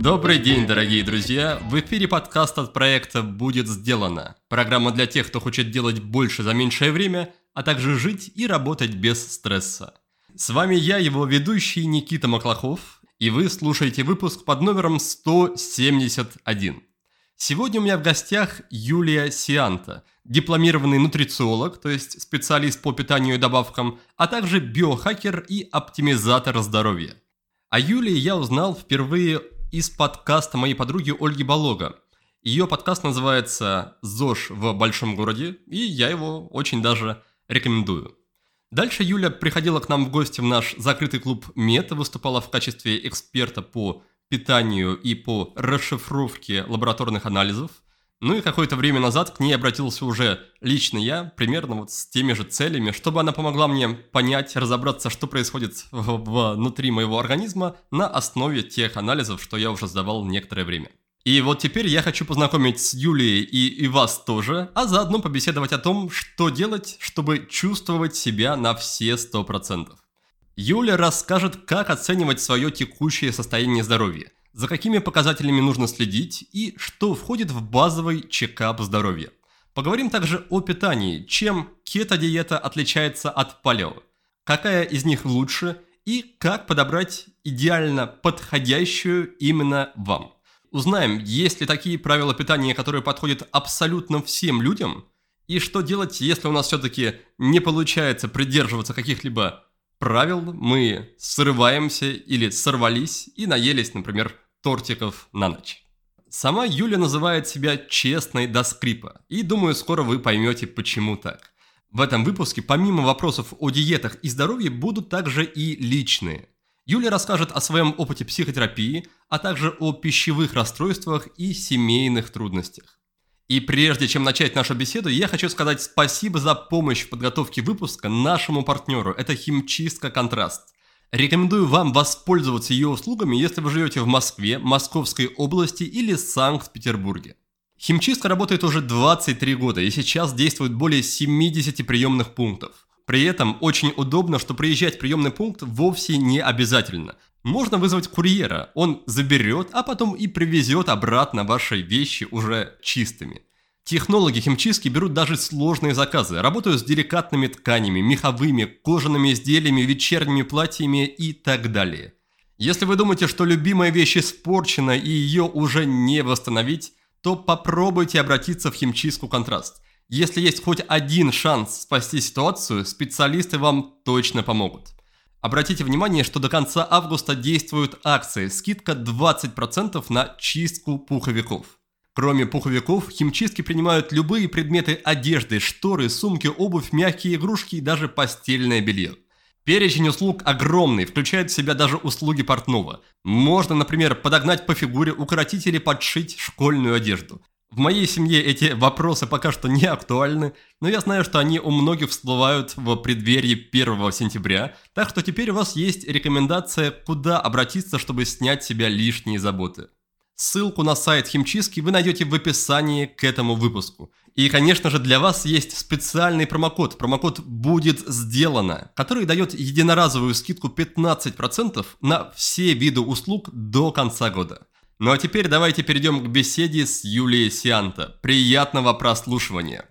Добрый день, дорогие друзья! В эфире подкаст от проекта «Будет сделано». Программа для тех, кто хочет делать больше за меньшее время, а также жить и работать без стресса. С вами я, его ведущий Никита Маклахов, и вы слушаете выпуск под номером 171. Сегодня у меня в гостях Юлия Сианта, дипломированный нутрициолог, то есть специалист по питанию и добавкам, а также биохакер и оптимизатор здоровья. О Юлии я узнал впервые из подкаста моей подруги Ольги Болога. Ее подкаст называется «ЗОЖ в большом городе», и я его очень даже рекомендую. Дальше Юля приходила к нам в гости в наш закрытый клуб МЕТА, выступала в качестве эксперта по питанию и по расшифровке лабораторных анализов. Ну и какое-то время назад к ней обратился уже лично я, примерно вот с теми же целями, чтобы она помогла мне понять, разобраться, что происходит внутри моего организма на основе тех анализов, что я уже сдавал некоторое время. И вот теперь я хочу познакомить с Юлией и, и вас тоже, а заодно побеседовать о том, что делать, чтобы чувствовать себя на все 100%. Юля расскажет, как оценивать свое текущее состояние здоровья, за какими показателями нужно следить и что входит в базовый чекап здоровья. Поговорим также о питании, чем кето-диета отличается от палео, какая из них лучше? И как подобрать идеально подходящую именно вам – Узнаем, есть ли такие правила питания, которые подходят абсолютно всем людям, и что делать, если у нас все-таки не получается придерживаться каких-либо правил, мы срываемся или сорвались и наелись, например, тортиков на ночь. Сама Юля называет себя честной до скрипа, и думаю, скоро вы поймете, почему так. В этом выпуске помимо вопросов о диетах и здоровье будут также и личные – Юля расскажет о своем опыте психотерапии, а также о пищевых расстройствах и семейных трудностях. И прежде чем начать нашу беседу, я хочу сказать спасибо за помощь в подготовке выпуска нашему партнеру. Это химчистка «Контраст». Рекомендую вам воспользоваться ее услугами, если вы живете в Москве, Московской области или Санкт-Петербурге. Химчистка работает уже 23 года и сейчас действует более 70 приемных пунктов. При этом очень удобно, что приезжать в приемный пункт вовсе не обязательно. Можно вызвать курьера, он заберет, а потом и привезет обратно ваши вещи уже чистыми. Технологи химчистки берут даже сложные заказы, работают с деликатными тканями, меховыми, кожаными изделиями, вечерними платьями и так далее. Если вы думаете, что любимая вещь испорчена и ее уже не восстановить, то попробуйте обратиться в химчистку «Контраст». Если есть хоть один шанс спасти ситуацию, специалисты вам точно помогут. Обратите внимание, что до конца августа действуют акции, скидка 20% на чистку пуховиков. Кроме пуховиков, химчистки принимают любые предметы одежды, шторы, сумки, обувь, мягкие игрушки и даже постельное белье. Перечень услуг огромный, включает в себя даже услуги портного. Можно, например, подогнать по фигуре, укоротить или подшить школьную одежду. В моей семье эти вопросы пока что не актуальны, но я знаю, что они у многих всплывают в преддверии 1 сентября, так что теперь у вас есть рекомендация, куда обратиться, чтобы снять с себя лишние заботы. Ссылку на сайт химчистки вы найдете в описании к этому выпуску. И, конечно же, для вас есть специальный промокод. Промокод «Будет сделано», который дает единоразовую скидку 15% на все виды услуг до конца года. Ну а теперь давайте перейдем к беседе с Юлией Сианта. Приятного прослушивания!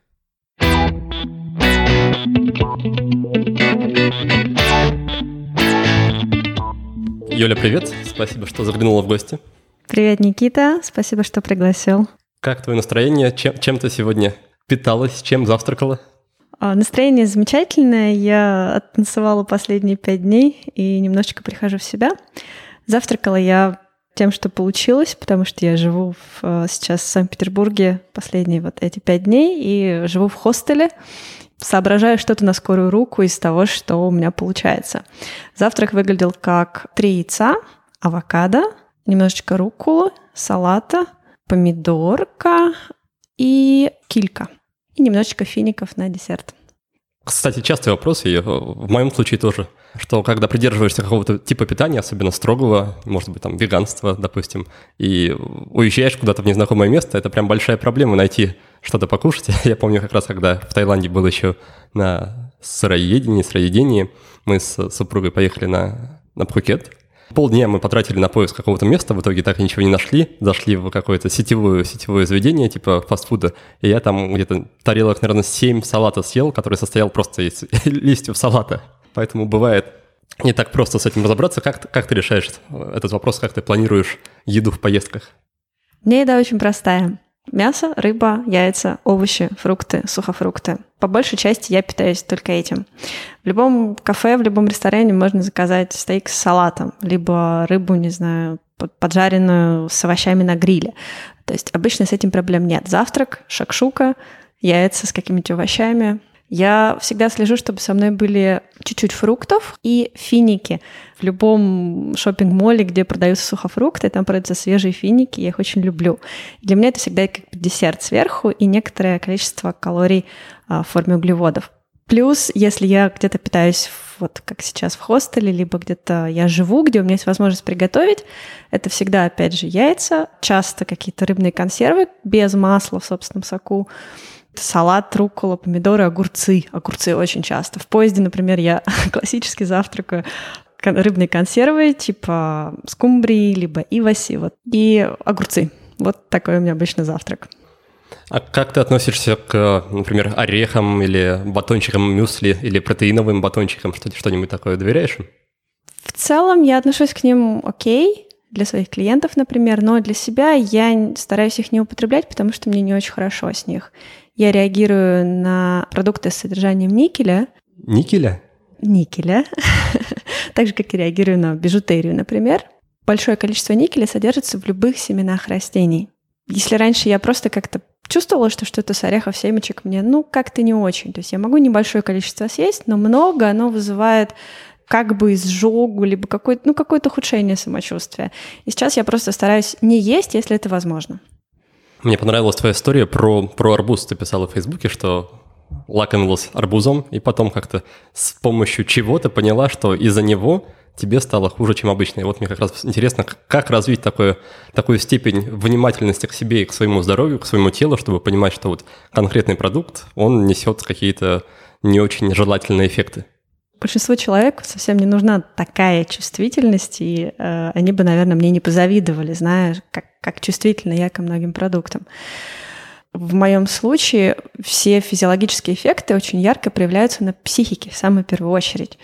Юля, привет! Спасибо, что заглянула в гости. Привет, Никита! Спасибо, что пригласил. Как твое настроение? Чем, чем ты сегодня питалась? Чем завтракала? А, настроение замечательное. Я оттанцевала последние пять дней и немножечко прихожу в себя. Завтракала я тем, что получилось, потому что я живу в, э, сейчас в Санкт-Петербурге последние вот эти пять дней и живу в хостеле, соображаю что-то на скорую руку из того, что у меня получается. Завтрак выглядел как три яйца, авокадо, немножечко руккулы, салата, помидорка и килька. И немножечко фиников на десерт. Кстати, частый вопрос, и в моем случае тоже, что когда придерживаешься какого-то типа питания, особенно строгого, может быть, там, веганства, допустим, и уезжаешь куда-то в незнакомое место, это прям большая проблема найти что-то покушать. Я помню как раз, когда в Таиланде был еще на сыроедении, сыроедении. Мы с супругой поехали на, на Пхукет. Полдня мы потратили на поиск какого-то места, в итоге так и ничего не нашли. Зашли в какое-то сетевое, сетевое заведение, типа фастфуда, и я там где-то тарелок, наверное, 7 салата съел, который состоял просто из листьев салата. Поэтому бывает не так просто с этим разобраться. Как, как ты решаешь этот вопрос, как ты планируешь еду в поездках? Мне еда очень простая. Мясо, рыба, яйца, овощи, фрукты, сухофрукты. По большей части я питаюсь только этим. В любом кафе, в любом ресторане можно заказать стейк с салатом, либо рыбу, не знаю, поджаренную с овощами на гриле. То есть обычно с этим проблем нет. Завтрак, шакшука, яйца с какими-то овощами, я всегда слежу, чтобы со мной были чуть-чуть фруктов и финики. В любом шопинг-моле, где продаются сухофрукты, там продаются свежие финики, я их очень люблю. Для меня это всегда как десерт сверху и некоторое количество калорий а, в форме углеводов. Плюс, если я где-то питаюсь, вот как сейчас в хостеле, либо где-то я живу, где у меня есть возможность приготовить, это всегда, опять же, яйца, часто какие-то рыбные консервы без масла в собственном соку, салат, руккола, помидоры, огурцы. Огурцы очень часто. В поезде, например, я классически завтракаю рыбные консервы, типа скумбрии, либо иваси, вот, и огурцы. Вот такой у меня обычно завтрак. А как ты относишься к, например, орехам или батончикам мюсли или протеиновым батончикам? Что-нибудь такое доверяешь В целом я отношусь к ним окей, для своих клиентов, например, но для себя я стараюсь их не употреблять, потому что мне не очень хорошо с них. Я реагирую на продукты с содержанием никеля. Никеля? Никеля. так же, как и реагирую на бижутерию, например. Большое количество никеля содержится в любых семенах растений. Если раньше я просто как-то чувствовала, что что-то с орехов, семечек мне, ну, как-то не очень. То есть я могу небольшое количество съесть, но много оно вызывает как бы изжогу, либо какое-то, ну, какое-то ухудшение самочувствия. И сейчас я просто стараюсь не есть, если это возможно. Мне понравилась твоя история про, про арбуз. Ты писала в Фейсбуке, что лакомилась арбузом, и потом как-то с помощью чего-то поняла, что из-за него тебе стало хуже, чем обычно. И вот мне как раз интересно, как развить такое, такую степень внимательности к себе и к своему здоровью, к своему телу, чтобы понимать, что вот конкретный продукт, он несет какие-то не очень желательные эффекты большинству человек совсем не нужна такая чувствительность, и э, они бы, наверное, мне не позавидовали, зная, как, как чувствительна я ко многим продуктам. В моем случае все физиологические эффекты очень ярко проявляются на психике в самую первую очередь.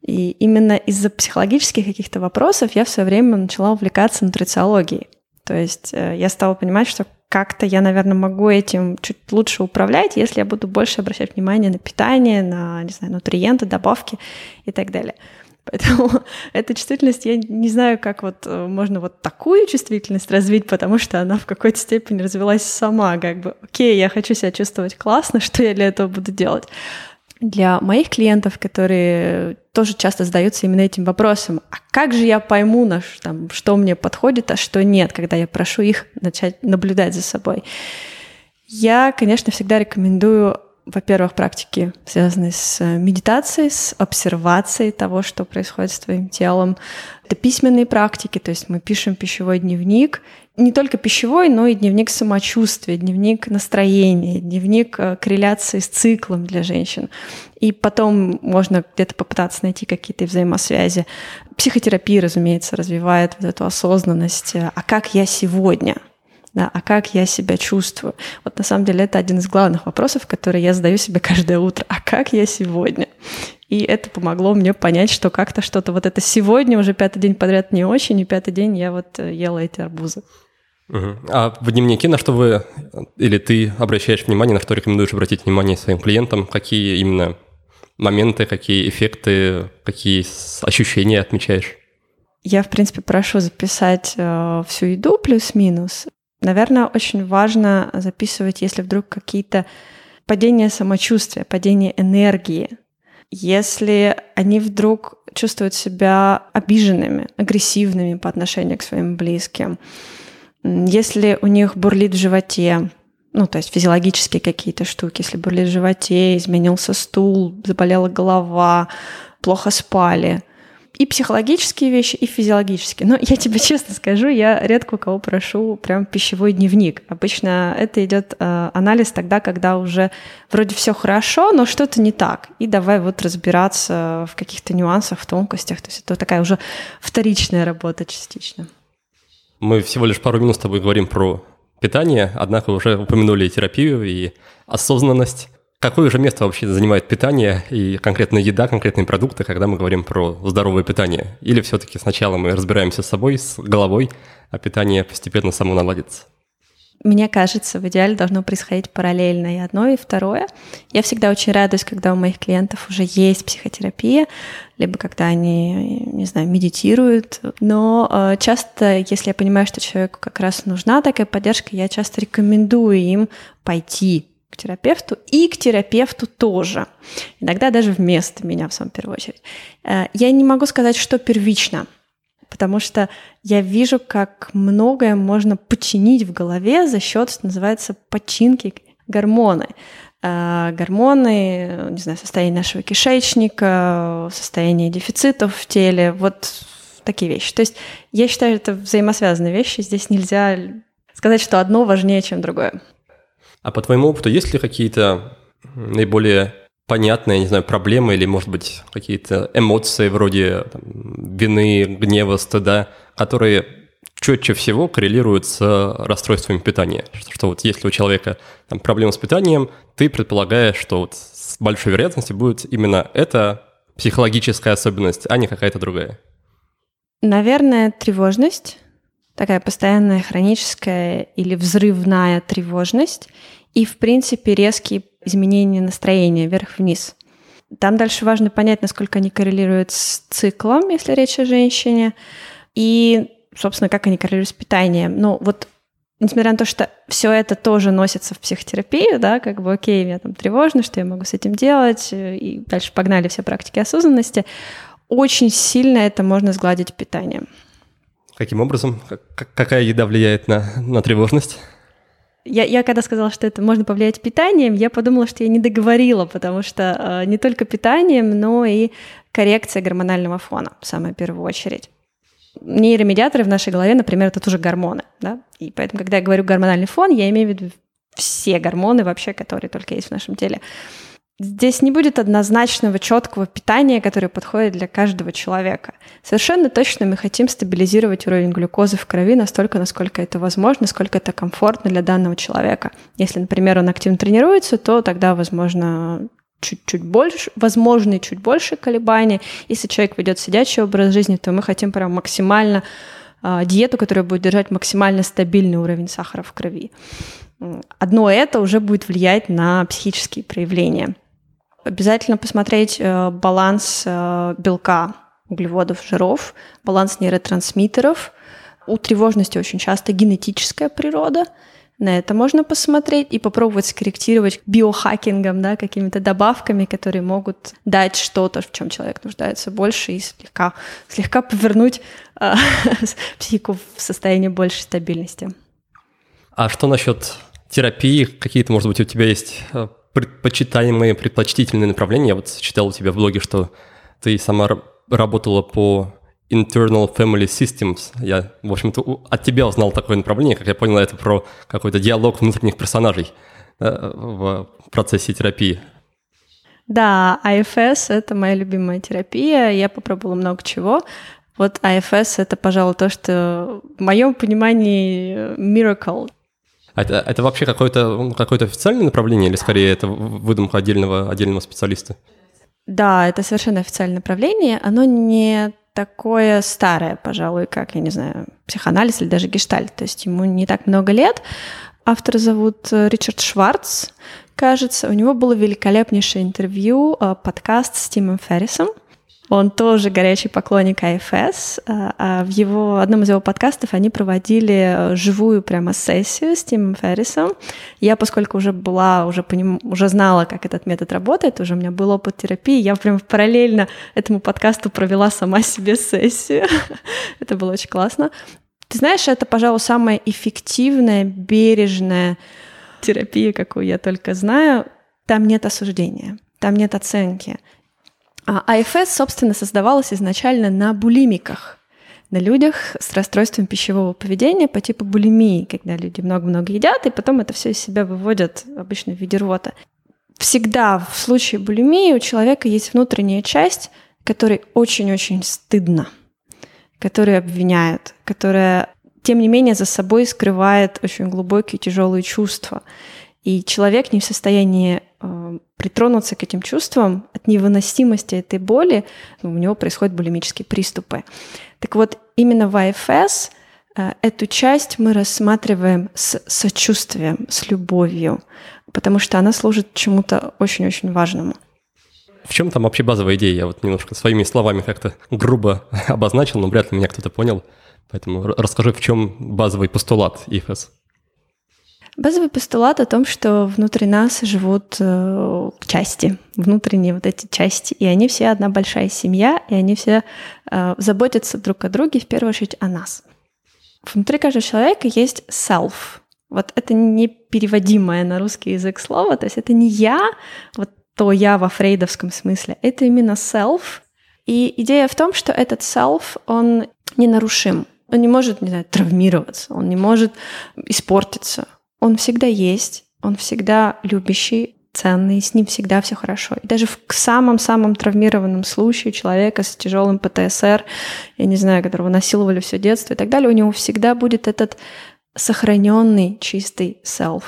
И именно из-за психологических каких-то вопросов я в свое время начала увлекаться нутрициологией. То есть э, я стала понимать, что как-то я, наверное, могу этим чуть лучше управлять, если я буду больше обращать внимание на питание, на, не знаю, нутриенты, добавки и так далее. Поэтому эта чувствительность, я не знаю, как вот э, можно вот такую чувствительность развить, потому что она в какой-то степени развилась сама, как бы, окей, я хочу себя чувствовать классно, что я для этого буду делать? Для моих клиентов, которые тоже часто задаются именно этим вопросом, а как же я пойму, на, там, что мне подходит, а что нет, когда я прошу их начать наблюдать за собой. Я, конечно, всегда рекомендую во-первых, практики, связанные с медитацией, с обсервацией того, что происходит с твоим телом. Это письменные практики, то есть мы пишем пищевой дневник, не только пищевой, но и дневник самочувствия, дневник настроения, дневник э, корреляции с циклом для женщин. И потом можно где-то попытаться найти какие-то взаимосвязи. Психотерапия, разумеется, развивает вот эту осознанность. А как я сегодня? Да, а как я себя чувствую? Вот на самом деле это один из главных вопросов, которые я задаю себе каждое утро. А как я сегодня? И это помогло мне понять, что как-то что-то вот это сегодня уже пятый день подряд не очень, и пятый день я вот э, ела эти арбузы. Угу. А в дневнике на что вы, или ты обращаешь внимание, на что рекомендуешь обратить внимание своим клиентам, какие именно моменты, какие эффекты, какие ощущения отмечаешь? Я, в принципе, прошу записать э, всю еду плюс-минус. Наверное, очень важно записывать, если вдруг какие-то падения самочувствия, падения энергии, если они вдруг чувствуют себя обиженными, агрессивными по отношению к своим близким, если у них бурлит в животе, ну, то есть физиологические какие-то штуки, если бурлит в животе, изменился стул, заболела голова, плохо спали. и психологические вещи, и физиологические. Но я тебе честно скажу, я редко у кого прошу прям пищевой дневник. Обычно это идет э, анализ тогда, когда уже вроде все хорошо, но что-то не так. И давай вот разбираться в каких-то нюансах, в тонкостях. То есть это такая уже вторичная работа частично. Мы всего лишь пару минут с тобой говорим про питание, однако уже упомянули и терапию, и осознанность. Какое же место вообще занимает питание и конкретно еда, конкретные продукты, когда мы говорим про здоровое питание? Или все-таки сначала мы разбираемся с собой, с головой, а питание постепенно само наладится? Мне кажется, в идеале должно происходить параллельно и одно, и второе. Я всегда очень радуюсь, когда у моих клиентов уже есть психотерапия, либо когда они, не знаю, медитируют. Но э, часто, если я понимаю, что человеку как раз нужна такая поддержка, я часто рекомендую им пойти к терапевту и к терапевту тоже. Иногда даже вместо меня в самую первую очередь. Э, я не могу сказать, что первично, потому что я вижу, как многое можно починить в голове за счет, что называется, починки гормоны. Э, гормоны, не знаю, состояние нашего кишечника, состояние дефицитов в теле, вот такие вещи. То есть я считаю, это взаимосвязанные вещи. Здесь нельзя сказать, что одно важнее, чем другое. А по твоему опыту, есть ли какие-то наиболее понятные, не знаю, проблемы или, может быть, какие-то эмоции вроде там, вины, гнева, стыда, которые четче всего коррелируют с расстройствами питания. Что, что вот если у человека там, проблемы с питанием, ты предполагаешь, что вот с большой вероятностью будет именно эта психологическая особенность, а не какая-то другая. Наверное, тревожность такая постоянная хроническая или взрывная тревожность и, в принципе, резкие изменения настроения вверх-вниз. Там дальше важно понять, насколько они коррелируют с циклом, если речь о женщине, и, собственно, как они коррелируют с питанием. Ну, вот несмотря на то, что все это тоже носится в психотерапию, да, как бы, окей, мне там тревожно, что я могу с этим делать, и дальше погнали все практики осознанности, очень сильно это можно сгладить питанием. Каким образом? Какая еда влияет на, на тревожность? Я, я когда сказала, что это можно повлиять питанием, я подумала, что я не договорила, потому что э, не только питанием, но и коррекция гормонального фона, в самую первую очередь. Нейромедиаторы в нашей голове, например, это тоже гормоны, да, и поэтому, когда я говорю гормональный фон, я имею в виду все гормоны вообще, которые только есть в нашем теле. Здесь не будет однозначного четкого питания, которое подходит для каждого человека. Совершенно точно мы хотим стабилизировать уровень глюкозы в крови настолько, насколько это возможно, насколько это комфортно для данного человека. Если, например, он активно тренируется, то тогда, возможно, чуть-чуть больше, возможны чуть больше колебания. Если человек ведет сидячий образ жизни, то мы хотим прям максимально э, диету, которая будет держать максимально стабильный уровень сахара в крови. Одно это уже будет влиять на психические проявления. Обязательно посмотреть э, баланс э, белка, углеводов, жиров, баланс нейротрансмиттеров. У тревожности очень часто генетическая природа. На это можно посмотреть и попробовать скорректировать биохакингом, да, какими-то добавками, которые могут дать что-то, в чем человек нуждается больше, и слегка, слегка повернуть э, психику в состояние большей стабильности. А что насчет терапии? Какие-то, может быть, у тебя есть э, предпочитаемые, предпочтительные направления. Я вот читал у тебя в блоге, что ты сама работала по Internal Family Systems. Я, в общем-то, от тебя узнал такое направление, как я понял, это про какой-то диалог внутренних персонажей да, в процессе терапии. Да, IFS — это моя любимая терапия. Я попробовала много чего. Вот IFS — это, пожалуй, то, что в моем понимании miracle. Это, это вообще какое-то какое официальное направление или скорее это выдумка отдельного, отдельного специалиста? Да, это совершенно официальное направление. Оно не такое старое, пожалуй, как, я не знаю, психоанализ или даже гештальт. То есть ему не так много лет. Автора зовут э, Ричард Шварц, кажется. У него было великолепнейшее интервью, э, подкаст с Тимом Феррисом – он тоже горячий поклонник АФС. А, а в его, одном из его подкастов они проводили э, живую прямо сессию с Тимом Феррисом. Я, поскольку уже была, уже, поним, уже знала, как этот метод работает, уже у меня был опыт терапии, я прям параллельно этому подкасту провела сама себе сессию. это было очень классно. Ты знаешь, это, пожалуй, самая эффективная, бережная терапия, какую я только знаю. Там нет осуждения, там нет оценки. А АФС, собственно, создавалась изначально на булимиках, на людях с расстройством пищевого поведения по типу булимии, когда люди много-много едят, и потом это все из себя выводят обычно в виде рвота. Всегда в случае булимии у человека есть внутренняя часть, которой очень-очень стыдно, которую обвиняют, которая, тем не менее, за собой скрывает очень глубокие тяжелые чувства. И человек не в состоянии э, притронуться к этим чувствам от невыносимости этой боли, ну, у него происходят булимические приступы. Так вот, именно в АФС э, эту часть мы рассматриваем с сочувствием, с любовью, потому что она служит чему-то очень-очень важному. В чем там вообще базовая идея? Я вот немножко своими словами как-то грубо обозначил, но вряд ли меня кто-то понял. Поэтому расскажи, в чем базовый постулат ИФС? Базовый постулат о том, что внутри нас живут э, части, внутренние вот эти части, и они все одна большая семья, и они все э, заботятся друг о друге, в первую очередь о нас. Внутри каждого человека есть self. Вот это не переводимое на русский язык слово, то есть это не я, вот то я во фрейдовском смысле, это именно self. И идея в том, что этот self, он ненарушим. Он не может, не знаю, травмироваться, он не может испортиться, он всегда есть, он всегда любящий, ценный, с ним всегда все хорошо. И даже в самом-самом травмированном случае человека с тяжелым ПТСР, я не знаю, которого насиловали все детство и так далее, у него всегда будет этот сохраненный чистый self,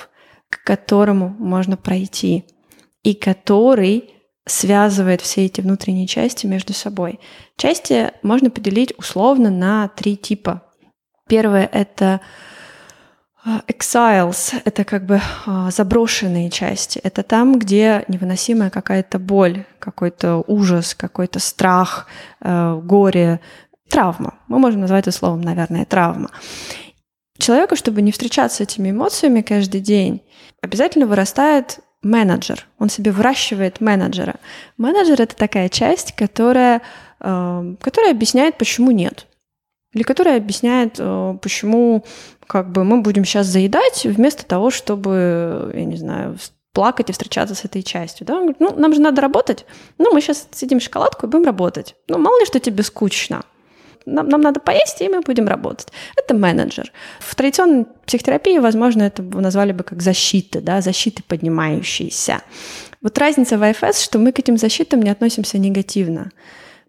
к которому можно пройти, и который связывает все эти внутренние части между собой. Части можно поделить условно на три типа. Первое — это exiles — это как бы а, заброшенные части. Это там, где невыносимая какая-то боль, какой-то ужас, какой-то страх, э, горе, травма. Мы можем назвать это словом, наверное, травма. Человеку, чтобы не встречаться с этими эмоциями каждый день, обязательно вырастает менеджер. Он себе выращивает менеджера. Менеджер — это такая часть, которая, э, которая объясняет, почему нет. Или которая объясняет, э, почему как бы мы будем сейчас заедать вместо того, чтобы, я не знаю, плакать и встречаться с этой частью. Да? Он говорит, ну, нам же надо работать. Ну, мы сейчас сидим шоколадку и будем работать. Ну, мало ли, что тебе скучно. Нам, нам надо поесть, и мы будем работать. Это менеджер. В традиционной психотерапии, возможно, это назвали бы как защита, да, защиты поднимающиеся. Вот разница в АФС, что мы к этим защитам не относимся негативно.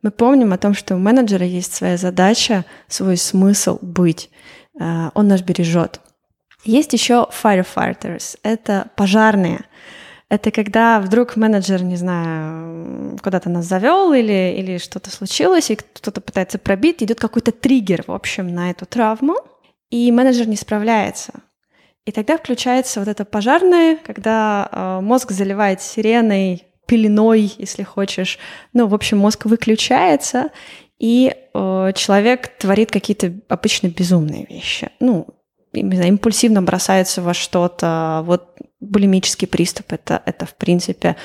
Мы помним о том, что у менеджера есть своя задача, свой смысл быть. Э, он нас бережет. Есть еще firefighters, это пожарные. Это когда вдруг менеджер, не знаю, куда-то нас завел или, или что-то случилось, и кто-то пытается пробить, идет какой-то триггер, в общем, на эту травму, и менеджер не справляется. И тогда включается вот это пожарное, когда э, мозг заливает сиреной, пеленой, если хочешь. Ну, в общем, мозг выключается, и э, человек творит какие-то обычно безумные вещи. Ну, не знаю, импульсивно бросается во что-то. Вот булимический приступ это, это в принципе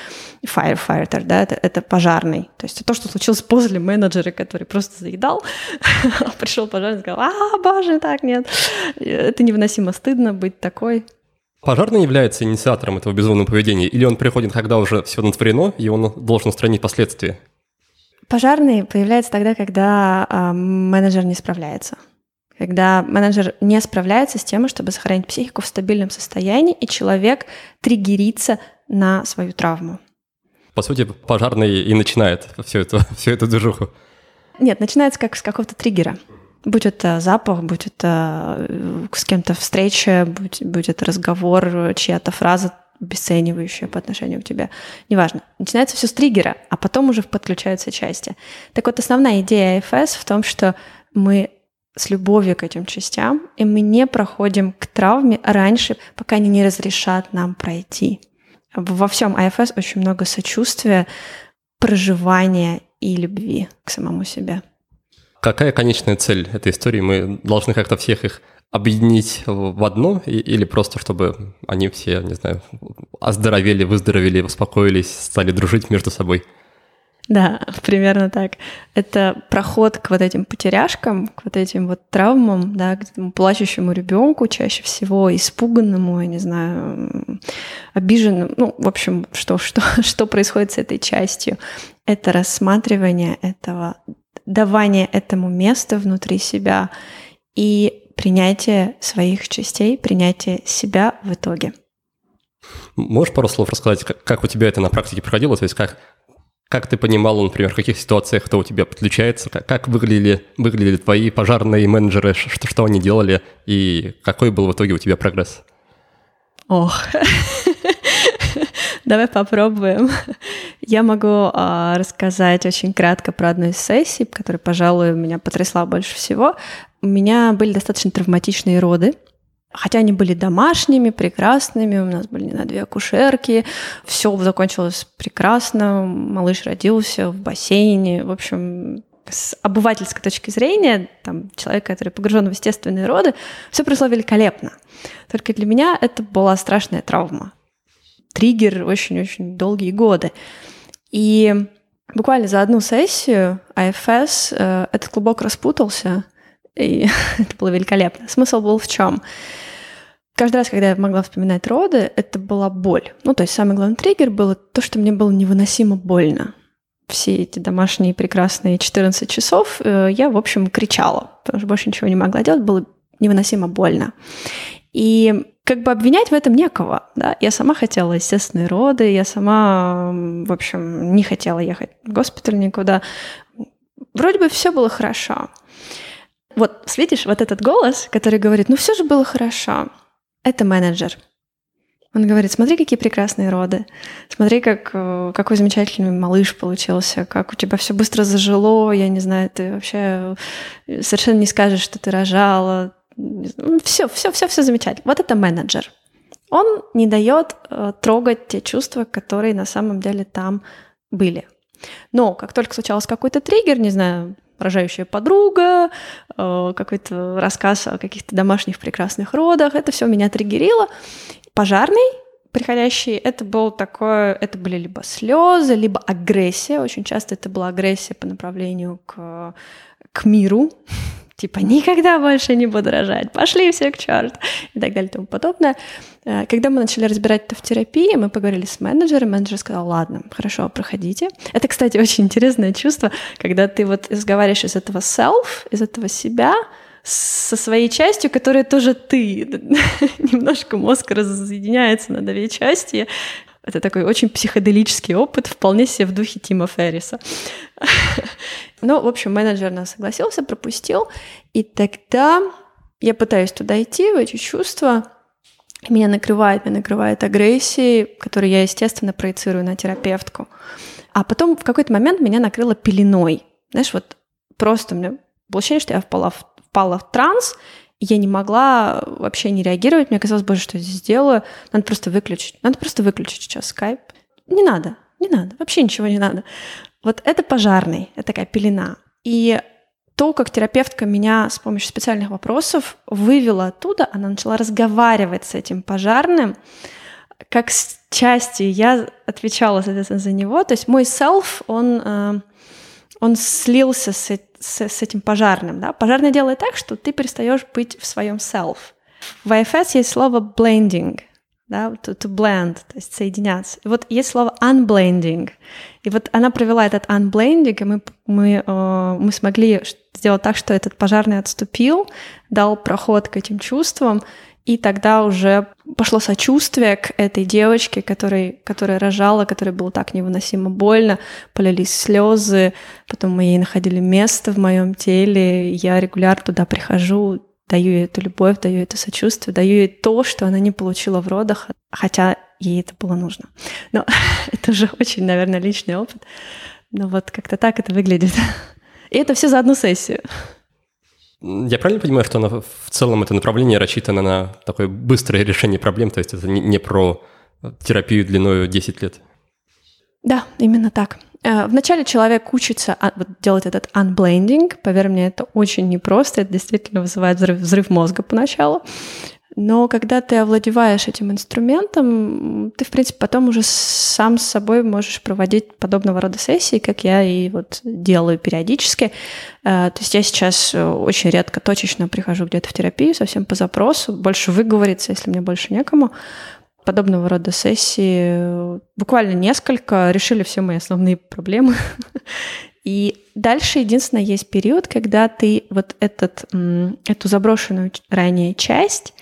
firefighter, да, это, это пожарный. То есть то, что случилось после менеджера, который просто заедал, пришел пожарный и сказал, а, боже, так нет. Это невыносимо стыдно быть такой. Пожарный является инициатором этого безумного поведения, или он приходит, когда уже все натворено, и он должен устранить последствия? Пожарный появляется тогда, когда э, менеджер не справляется. Когда менеджер не справляется с тем, чтобы сохранить психику в стабильном состоянии, и человек триггерится на свою травму. По сути, пожарный и начинает всю эту, всю эту движуху. Нет, начинается как с какого-то триггера. Будь это запах, будь это с кем-то встреча, будь, будь это разговор, чья-то фраза обесценивающая по отношению к тебе. Неважно. Начинается все с триггера, а потом уже подключаются части. Так вот, основная идея АФС в том, что мы с любовью к этим частям, и мы не проходим к травме раньше, пока они не разрешат нам пройти. Во всем АФС очень много сочувствия, проживания и любви к самому себе. Какая конечная цель этой истории? Мы должны как-то всех их объединить в одно или просто чтобы они все, не знаю, оздоровели, выздоровели, успокоились, стали дружить между собой? Да, примерно так. Это проход к вот этим потеряшкам, к вот этим вот травмам, да, к этому плачущему ребенку, чаще всего испуганному, я не знаю, обиженному, ну, в общем, что, что, что происходит с этой частью. это рассматривание этого, давание этому места внутри себя и принятие своих частей, принятие себя в итоге. Можешь пару слов рассказать, как, как у тебя это на практике проходило? То есть как, как ты понимал, например, в каких ситуациях кто у тебя подключается? Как, как выглядели, выглядели твои пожарные менеджеры? Что, что они делали? И какой был в итоге у тебя прогресс? Ох, давай попробуем. Я могу а, рассказать очень кратко про одну из сессий, которая, пожалуй, меня потрясла больше всего. У меня были достаточно травматичные роды. Хотя они были домашними, прекрасными, у нас были на две акушерки, все закончилось прекрасно, малыш родился в бассейне, в общем, с обывательской точки зрения, там, человек, который погружен в естественные роды, все прошло великолепно. Только для меня это была страшная травма. Триггер очень-очень долгие годы. И буквально за одну сессию АФС э, этот клубок распутался, и это было великолепно. Смысл был в чем? Каждый раз, когда я могла вспоминать роды, это была боль. Ну, то есть самый главный триггер было то, что мне было невыносимо больно. Все эти домашние прекрасные 14 часов э, я, в общем, кричала, потому что больше ничего не могла делать, было невыносимо больно. И как бы обвинять в этом некого. Да? Я сама хотела естественные роды, я сама, в общем, не хотела ехать в госпиталь никуда. Вроде бы все было хорошо. Вот, видишь, вот этот голос, который говорит, ну все же было хорошо, это менеджер. Он говорит, смотри, какие прекрасные роды, смотри, как, э, какой замечательный малыш получился, как у тебя все быстро зажило, я не знаю, ты вообще э, совершенно не скажешь, что ты рожала. Все, все, все, все замечательно. Вот это менеджер. Он не дает э, трогать те чувства, которые на самом деле там были. Но как только случался какой-то триггер, не знаю, рожающая подруга, э, какой-то рассказ о каких-то домашних прекрасных родах. Это все меня триггерило. Пожарный приходящий, это был такое, это были либо слезы, либо агрессия. Очень часто это была агрессия по направлению к, к миру, типа никогда больше не буду рожать, пошли все к черту и так далее и тому подобное. Э, когда мы начали разбирать это в терапии, мы поговорили с менеджером, менеджер сказал, ладно, хорошо, проходите. Это, кстати, очень интересное чувство, когда ты вот изговариваешь из этого self, из этого себя, со своей частью, которая тоже ты. Немножко мозг разъединяется на две части. Это такой очень психоделический опыт, вполне себе в духе Тима Ферриса. Ну, в общем, менеджер нас согласился, пропустил. И тогда я пытаюсь туда идти, в эти чувства. Меня накрывает, меня накрывает агрессией, которую я, естественно, проецирую на терапевтку. А потом в какой-то момент меня накрыло пеленой. Знаешь, вот просто у меня было ощущение, что я впала в, впала в транс, я не могла вообще не реагировать. Мне казалось, боже, что я здесь делаю? Надо просто выключить. Надо просто выключить сейчас скайп. Не надо, не надо, вообще ничего не надо. Вот это пожарный, это такая пелена. И то, как терапевтка меня с помощью специальных вопросов вывела оттуда, она начала разговаривать с этим пожарным, как с частью я отвечала, соответственно, за него. То есть мой self, он, э, он слился с, с, с этим пожарным. Да? Пожарный делает так, что ты перестаешь быть в своем self. В IFS есть слово blending да, to, to blend, то есть соединяться. И вот есть слово unblending, и вот она провела этот unblending, и мы, мы, э, мы смогли сделать так, что этот пожарный отступил, дал проход к этим чувствам, и тогда уже пошло сочувствие к этой девочке, которой, которая рожала, которой было так невыносимо больно, полились слезы, потом мы ей находили место в моем теле, я регулярно туда прихожу, даю ей эту любовь, даю это сочувствие, даю ей то, что она не получила в родах, хотя ей это было нужно. Но это уже очень, наверное, личный опыт. Но вот как-то так это выглядит. И это все за одну сессию. Я правильно понимаю, что она, в целом это направление рассчитано на такое быстрое решение проблем, то есть это не, про терапию длиной 10 лет? Да, именно так. Э, вначале человек учится а, делать этот unblending. Поверь мне, это очень непросто. Это действительно вызывает взрыв, взрыв мозга поначалу. Но когда ты овладеваешь этим инструментом, ты, в принципе, потом уже сам с собой можешь проводить подобного рода сессии, как я и вот делаю периодически. Э, то есть я сейчас э, очень редко точечно прихожу где-то в терапию, совсем по запросу, больше выговориться, если мне больше некому. подобного рода сессии, буквально несколько, решили все мои основные проблемы. И дальше единственное есть период, когда ты вот этот, эту заброшенную ранее часть,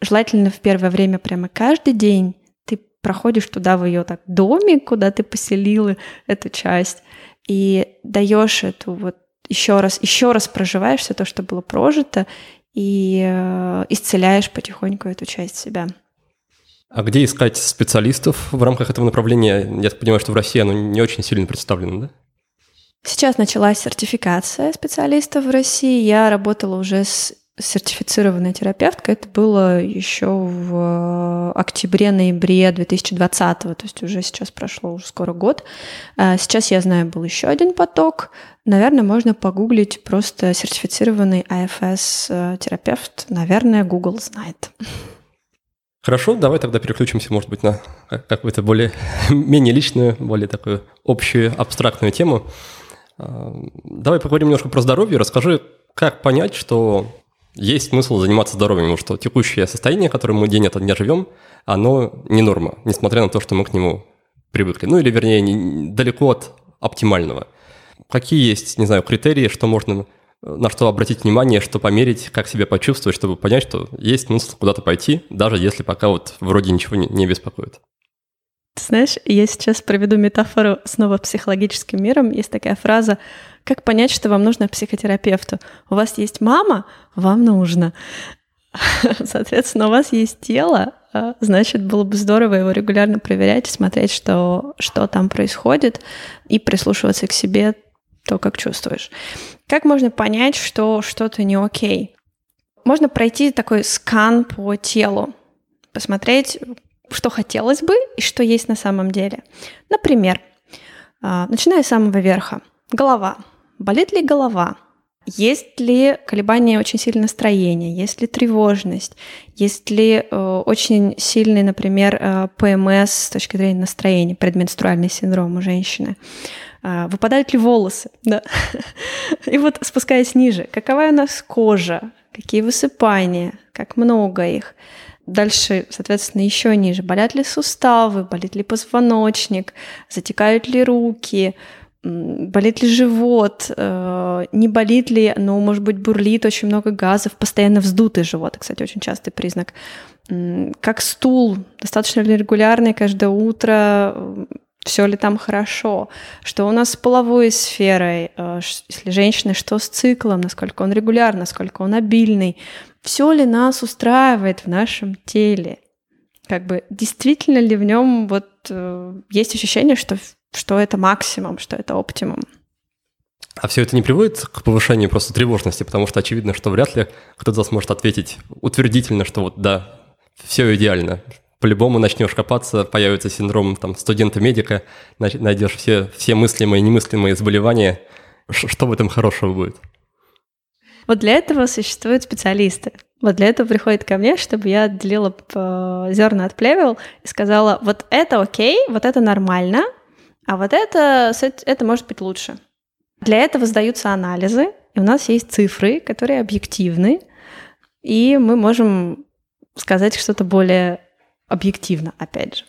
желательно в первое время прямо каждый день, ты проходишь туда в ее так домик, куда ты поселила эту часть, и даешь эту вот еще раз, еще раз проживаешь все то, что было прожито, и э, исцеляешь потихоньку эту часть себя. А где искать специалистов в рамках этого направления? Я так понимаю, что в России оно не очень сильно представлено, да? Сейчас началась сертификация специалистов в России. Я работала уже с сертифицированной терапевткой. Это было еще в октябре-ноябре 2020, то есть уже сейчас прошло уже скоро год. А сейчас, я знаю, был еще один поток. Наверное, можно погуглить просто сертифицированный АФС-терапевт. Наверное, Google знает. Хорошо, давай тогда переключимся, может быть, на какую-то более менее личную, более такую общую абстрактную тему. А, давай поговорим немножко про здоровье. Расскажи, как понять, что есть смысл заниматься здоровьем, потому что текущее состояние, которое мы день ото дня живем, оно не норма, несмотря на то, что мы к нему привыкли. Ну или, вернее, не, далеко от оптимального. Какие есть, не знаю, критерии, что можно, на что обратить внимание, что померить, как себя почувствовать, чтобы понять, что есть смысл куда-то пойти, даже если пока вот вроде ничего не, не беспокоит. Ты знаешь, я сейчас проведу метафору снова психологическим миром. Есть такая фраза «Как понять, что вам нужно психотерапевту?» У вас есть мама, вам нужно. Соответственно, у вас есть тело, а, значит, было бы здорово его регулярно проверять, смотреть, что, что там происходит, и прислушиваться к себе, то, как чувствуешь. Как можно понять, что что-то не окей? Можно пройти такой скан по телу, посмотреть, что хотелось бы и что есть на самом деле. Например, а, начиная с самого верха. Голова. Болит ли голова? Есть ли колебания очень сильное настроения? Есть ли тревожность? Есть ли э, очень сильный, например, э, ПМС с точки зрения настроения, предменструальный синдром у женщины? Э, выпадают ли волосы? Да. И вот спускаясь ниже, какова у нас кожа? Какие высыпания? Как много их? Дальше, соответственно, еще ниже. Болят ли суставы, болит ли позвоночник, затекают ли руки, болит ли живот, э, не болит ли, но, может быть, бурлит очень много газов, постоянно вздутый живот, кстати, очень частый признак. Как стул, достаточно ли регулярный каждое утро, все ли там хорошо, что у нас с половой сферой, э, если женщины, что с циклом, насколько он регулярный, насколько он обильный, все ли нас устраивает в нашем теле, как бы действительно ли в нем вот э, есть ощущение, что, что это максимум, что это оптимум. А все это не приводит к повышению просто тревожности, потому что очевидно, что вряд ли кто-то сможет ответить утвердительно, что вот да, все идеально, по-любому начнешь копаться, появится синдром там, студента-медика, найдешь все, все мыслимые и немыслимые заболевания. Что в этом хорошего будет? Вот для этого существуют специалисты. Вот для этого приходит ко мне, чтобы я отделила зерна от плевел и сказала, вот это окей, вот это нормально, а вот это, это может быть лучше. Для этого сдаются анализы, и у нас есть цифры, которые объективны, и мы можем сказать что-то более объективно, опять же.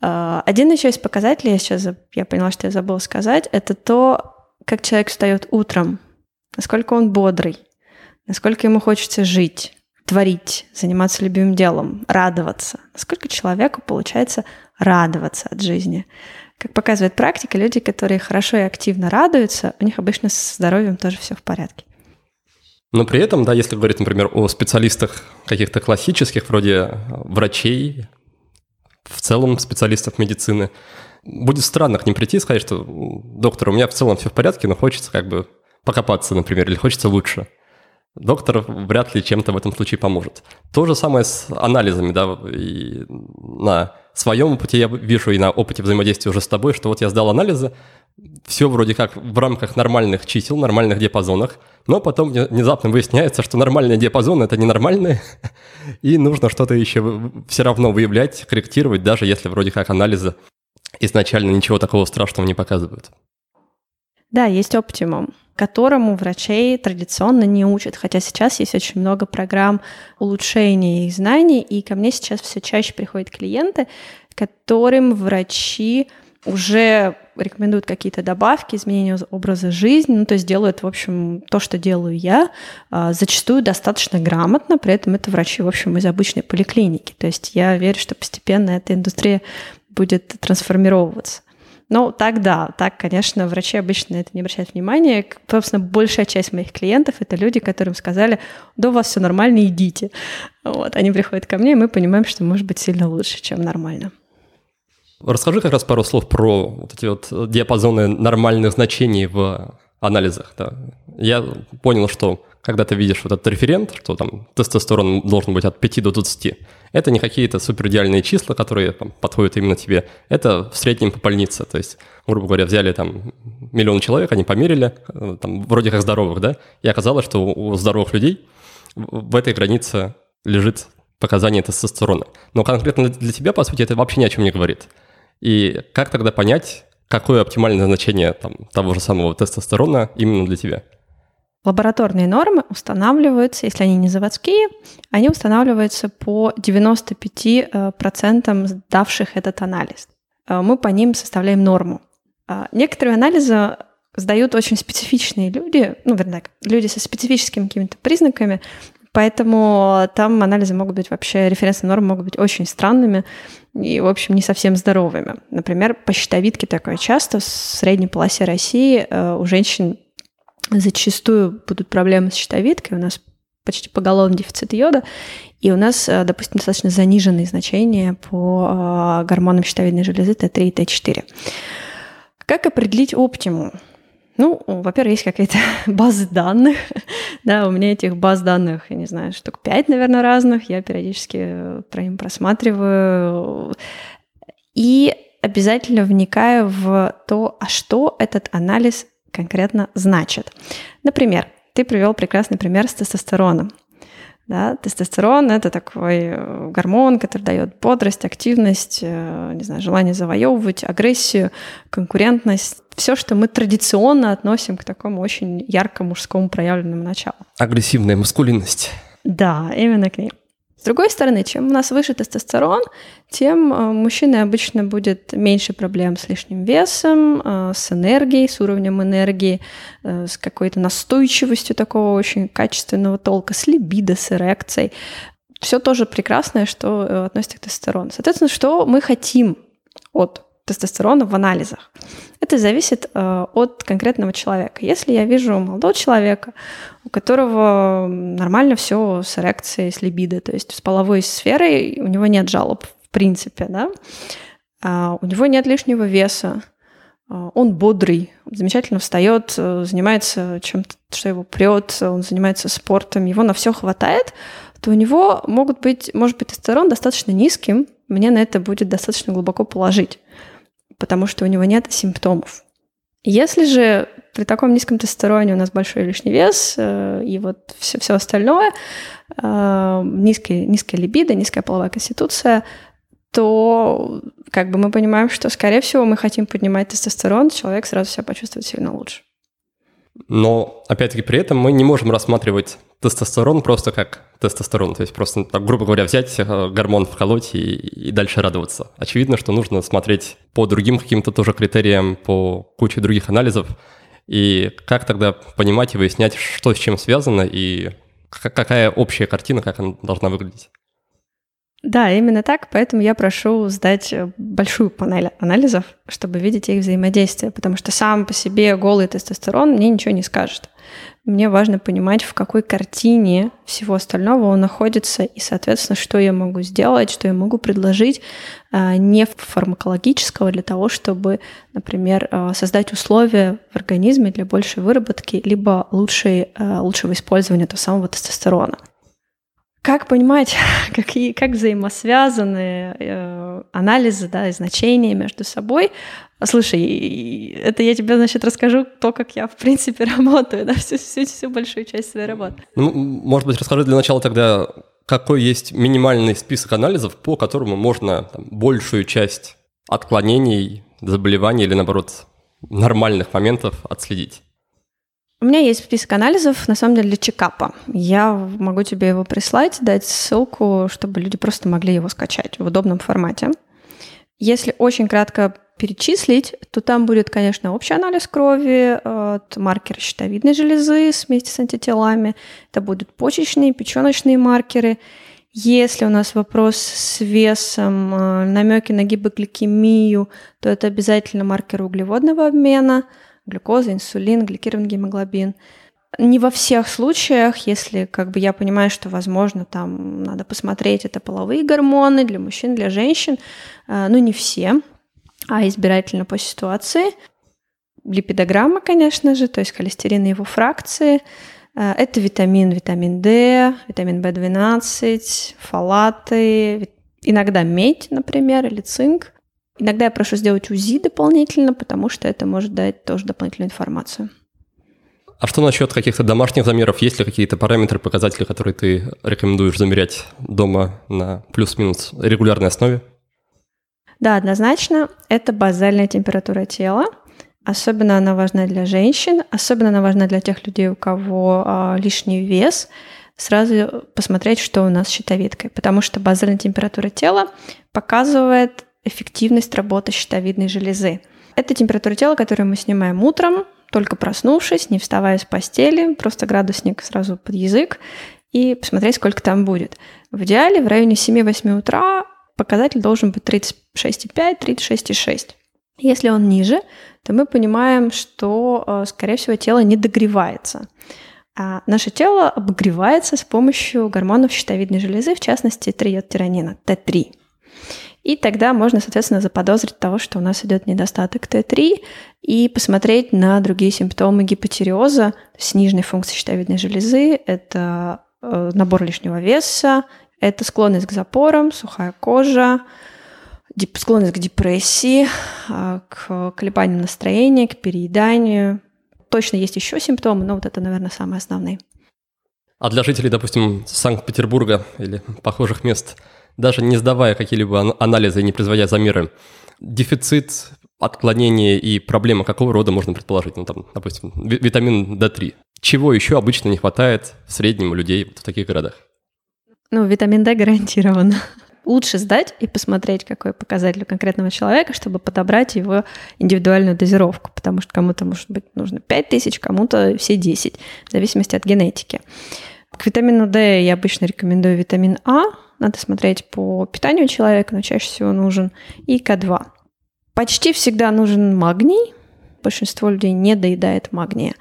А, один еще из показателей, я сейчас я поняла, что я забыла сказать, это то, как человек встает утром, насколько он бодрый, насколько ему хочется жить, творить, заниматься любимым делом, радоваться. Насколько человеку получается радоваться от жизни. Как показывает практика, люди, которые хорошо и активно радуются, у них обычно с здоровьем тоже все в порядке. Но при этом, да, если говорить, например, о специалистах каких-то классических, вроде врачей, в целом специалистов медицины, будет странно к ним прийти и сказать, что доктор, у меня в целом все в порядке, но хочется как бы покопаться, например, или хочется лучше. Доктор вряд ли чем-то в этом случае поможет. То же самое с анализами, да, и на своем опыте я вижу и на опыте взаимодействия уже с тобой, что вот я сдал анализы, все вроде как в рамках нормальных чисел, нормальных диапазонах, но потом внезапно выясняется, что нормальные диапазоны – это ненормальные, и нужно что-то еще все равно выявлять, корректировать, даже если вроде как анализы изначально ничего такого страшного не показывают. Да, есть оптимум которому врачей традиционно не учат. Хотя сейчас есть очень много программ улучшения их знаний, и ко мне сейчас все чаще приходят клиенты, которым врачи уже рекомендуют какие-то добавки, изменения образа жизни, ну, то есть делают, в общем, то, что делаю я, а, зачастую достаточно грамотно, при этом это врачи, в общем, из обычной поликлиники. То есть я верю, что постепенно эта индустрия будет трансформироваться. Ну, так да, так, конечно, врачи обычно это не обращают внимания. Собственно, большая часть моих клиентов — это люди, которым сказали, да у вас все нормально, идите. Вот, они приходят ко мне, и мы понимаем, что может быть сильно лучше, чем нормально. Расскажи как раз пару слов про вот эти вот диапазоны нормальных значений в анализах. Да. Я понял, что когда ты видишь вот этот референт, что там тестостерон должен быть от 5 до 20, это не какие-то суперидеальные числа, которые там, подходят именно тебе. Это в среднем по больнице. То есть, грубо говоря, взяли там миллион человек, они померили, э, там, вроде как здоровых, да, и оказалось, что у здоровых людей в этой границе лежит показание тестостерона. Но конкретно для тебя, по сути, это вообще ни о чем не говорит. И как тогда понять, какое оптимальное значение там, того же самого тестостерона именно для тебя? Лабораторные нормы устанавливаются, если они не заводские, они устанавливаются по 95% сдавших этот анализ. Э, мы по ним составляем норму. Э, некоторые анализы сдают очень специфичные люди, ну, вернее, люди со специфическими какими-то признаками, Поэтому там анализы могут быть вообще, референсные нормы могут быть очень странными и, в общем, не совсем здоровыми. Например, по щитовидке такое часто в средней полосе России э, у женщин зачастую будут проблемы с щитовидкой, у нас почти поголовный дефицит йода, и у нас, э, допустим, достаточно заниженные значения по э, гормонам щитовидной железы Т3 и Т4. Как определить оптимум? Ну, во-первых, есть какая-то база данных. да, у меня этих баз данных, я не знаю, штук пять, наверное, разных. Я периодически про ним просматриваю. И обязательно вникаю в то, а что этот анализ конкретно значит. Например, ты привел прекрасный пример с тестостероном. Да, тестостерон — это такой э, гормон, который дает бодрость, активность, э, не знаю, желание завоевывать, агрессию, конкурентность. Все, что мы традиционно относим к такому очень ярко мужскому проявленному началу. Агрессивная маскулинность. Да, именно к ней. С другой стороны, чем у нас выше тестостерон, тем э, мужчины обычно будет меньше проблем с лишним весом, э, с энергией, с уровнем энергии, э, с какой-то настойчивостью такого очень качественного толка, с либидо, с эрекцией. Все тоже прекрасное, что относится к тестостерону. Соответственно, что мы хотим от тестостерона в анализах. Это зависит э, от конкретного человека. Если я вижу молодого человека, у которого нормально все с эрекцией, с либидо, то есть с половой сферой, у него нет жалоб в принципе, да, а у него нет лишнего веса, а, он бодрый, замечательно встает, э, занимается чем-то, что его прет, он занимается спортом, его на все хватает, то у него могут быть, может быть тестостерон достаточно низким, мне на это будет достаточно глубоко положить потому что у него нет симптомов. Если же при таком низком тестостероне у нас большой лишний вес э, и вот все, все остальное, э, низкая, низкая либидо, низкая половая конституция, то как бы мы понимаем, что, скорее всего, мы хотим поднимать тестостерон, человек сразу себя почувствует сильно лучше. Но, опять-таки, при этом мы не можем рассматривать тестостерон просто как тестостерон, то есть просто, так, грубо говоря, взять э, гормон вколоть и, и дальше радоваться. Очевидно, что нужно смотреть по другим каким-то тоже критериям, по куче других анализов, и как тогда понимать и выяснять, что с чем связано, и какая общая картина, как она должна выглядеть. Да, именно так, поэтому я прошу сдать э, большую панель анализов, чтобы видеть их взаимодействие, потому что сам по себе голый тестостерон мне ничего не скажет. Мне важно понимать, в какой картине всего остального он находится, и, соответственно, что я могу сделать, что я могу предложить а, не фармакологического для того, чтобы, например, а, создать условия в организме для большей выработки, либо лучшей, а, лучшего использования того самого тестостерона. Как понимать, какие, как взаимосвязаны э, анализы да, и значения между собой? Слушай, это я тебе, значит, расскажу то, как я, в принципе, работаю, да, всю, всю, всю большую часть своей работы. Ну, может быть, расскажи для начала тогда, какой есть минимальный список анализов, по которому можно там, большую часть отклонений, заболеваний или, наоборот, нормальных моментов отследить? У меня есть список анализов, на самом деле, для чекапа. Я могу тебе его прислать, дать ссылку, чтобы люди просто могли его скачать в удобном формате. Если очень кратко перечислить, то там будет, конечно, общий анализ крови, от маркеры щитовидной железы вместе с антителами. Это будут почечные, печеночные маркеры. Если у нас вопрос с весом, э, намеки на гипогликемию, то это обязательно маркеры углеводного обмена, глюкоза, инсулин, гликированный гемоглобин. Не во всех случаях, если как бы я понимаю, что, возможно, там надо посмотреть, это половые гормоны для мужчин, для женщин, э, ну не все, а избирательно по ситуации. Липидограмма, конечно же, то есть холестерин и его фракции. Э, это витамин, витамин D, витамин В12, фолаты, иногда медь, например, или цинк. Иногда я прошу сделать УЗИ дополнительно, потому что это может дать тоже дополнительную информацию. А что насчет каких-то домашних замеров? Есть ли какие-то параметры, показатели, которые ты рекомендуешь замерять дома на плюс-минус регулярной основе? Да, однозначно, это базальная температура тела. Особенно она важна для женщин, особенно она важна для тех людей, у кого а, лишний вес. Сразу посмотреть, что у нас с щитовидкой, потому что базальная температура тела показывает эффективность работы щитовидной железы. Это температура тела, которую мы снимаем утром, только проснувшись, не вставая с постели, просто градусник сразу под язык и посмотреть, сколько там будет. В идеале в районе 7-8 утра показатель должен быть 36,5-36,6. Если он ниже, то мы понимаем, что, э, скорее всего, тело не догревается. А наше тело обогревается с помощью гормонов щитовидной железы, в частности, триодтиронина, Т3. И тогда можно, соответственно, заподозрить того, что у нас идет недостаток Т3, и посмотреть на другие симптомы гипотериоза, сниженной функции щитовидной железы. Это э, набор лишнего веса, это склонность к запорам, сухая кожа, склонность к депрессии, а, к колебаниям настроения, к перееданию. Точно есть еще симптомы, но вот это, наверное, самые основные. А для жителей, допустим, Санкт-Петербурга или похожих мест, даже не сдавая какие-либо анализы и не производя замеры, дефицит, отклонение и проблема какого рода можно предположить? Ну, там, допустим, витамин D3. Чего еще обычно не хватает в среднем у людей в таких городах? Ну, витамин D гарантированно. Лучше сдать и посмотреть, какой показатель у конкретного человека, чтобы подобрать его индивидуальную дозировку, потому что кому-то, может быть, нужно 5 тысяч, кому-то все 10, в зависимости от генетики. К витамину D я обычно рекомендую витамин А, надо смотреть по питанию человека, но чаще всего нужен, и К2. Почти всегда нужен магний, большинство людей не доедает магния,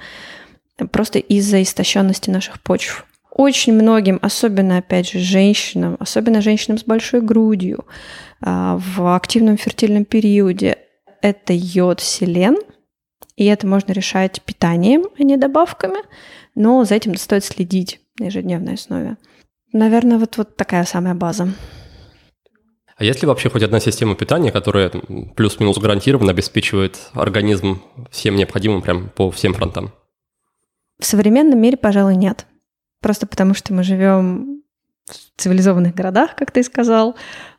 просто из-за истощенности наших почв. Очень многим, особенно, опять же, женщинам, особенно женщинам с большой грудью, а, в активном фертильном периоде, это йод, селен, и это можно решать питанием, а не добавками, но за этим стоит следить на ежедневной основе. Наверное, вот, вот такая самая база. А есть ли вообще хоть одна система питания, которая плюс-минус гарантированно обеспечивает организм всем необходимым прям по всем фронтам? В современном мире, пожалуй, нет. Просто потому, что мы живем цивилизованных городах, как ты сказал.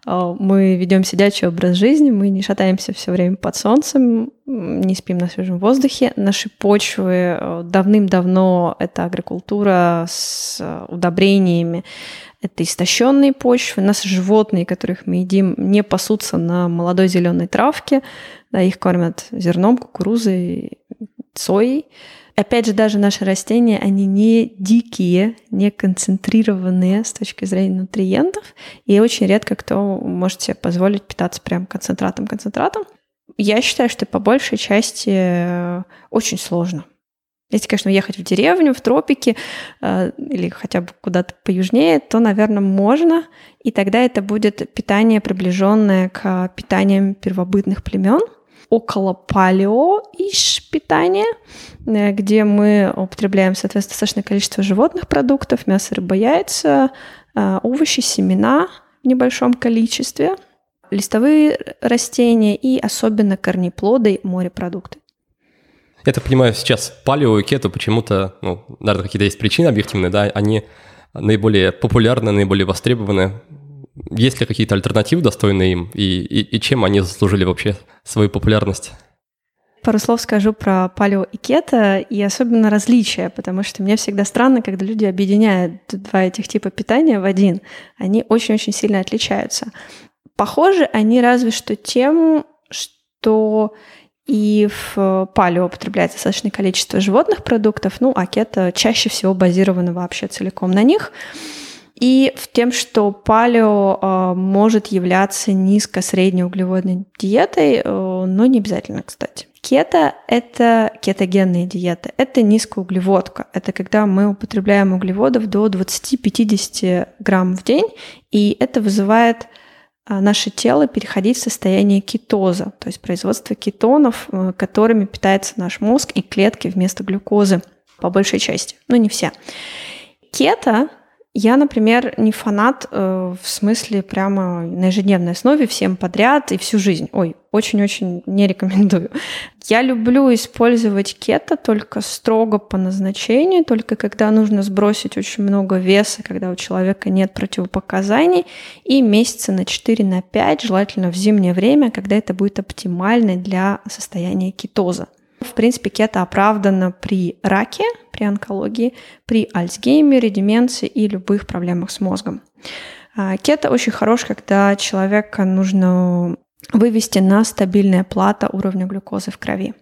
А, мы ведем сидячий образ жизни, мы не шатаемся все время под солнцем, не спим на свежем воздухе. Наши почвы э, давным-давно это агрокультура с э, удобрениями, это истощенные почвы. Наши животные, которых мы едим, не пасутся на молодой зеленой травке, да, их кормят зерном, кукурузой, соей. Опять же, даже наши растения, они не дикие, не концентрированные с точки зрения нутриентов, и очень редко кто может себе позволить питаться прям концентратом-концентратом. Я считаю, что по большей части э, очень сложно. Если, конечно, ехать в деревню, в тропики э, или хотя бы куда-то поюжнее, то, наверное, можно. И тогда это будет питание, приближенное к питаниям первобытных племен – около палео-иш питания, э, где мы употребляем, соответственно, достаточное количество животных продуктов, мясо, рыба, яйца, э, овощи, семена в небольшом количестве, листовые растения и особенно корнеплоды, морепродукты. Я так понимаю, сейчас палео и кето почему-то, ну, наверное, какие-то есть причины объективные, да, они наиболее популярны, наиболее востребованы. Есть ли какие-то альтернативы достойные им, и, и, и чем они заслужили вообще свою популярность? Пару слов скажу про палео и кето, и особенно различия, потому что мне всегда странно, когда люди объединяют два этих типа питания в один. Они очень-очень сильно отличаются. Похожи они разве что тем, что и в палео употребляется достаточное количество животных продуктов, ну, а кето чаще всего базировано вообще целиком на них. И в тем, что палео э, может являться низко-среднеуглеводной диетой, э, но не обязательно, кстати. Кето – это кетогенная диета, это низкоуглеводка. Это когда мы употребляем углеводов до 20-50 грамм в день, и это вызывает а, наше тело переходить в состояние кетоза, то есть производство кетонов, э, которыми питается наш мозг и клетки вместо глюкозы по большей части, но не все. Кето я, например, не фанат э, в смысле прямо на ежедневной основе всем подряд и всю жизнь. Ой, очень-очень не рекомендую. Я люблю использовать кето только строго по назначению, только когда нужно сбросить очень много веса, когда у человека нет противопоказаний, и месяца на 4 на 5, желательно в зимнее время, когда это будет оптимально для состояния кетоза. В принципе, кето оправдано при раке, при онкологии, при Альцгеймере, деменции и любых проблемах с мозгом. А, кето очень хорош, когда человека нужно вывести на стабильная плата уровня глюкозы в крови.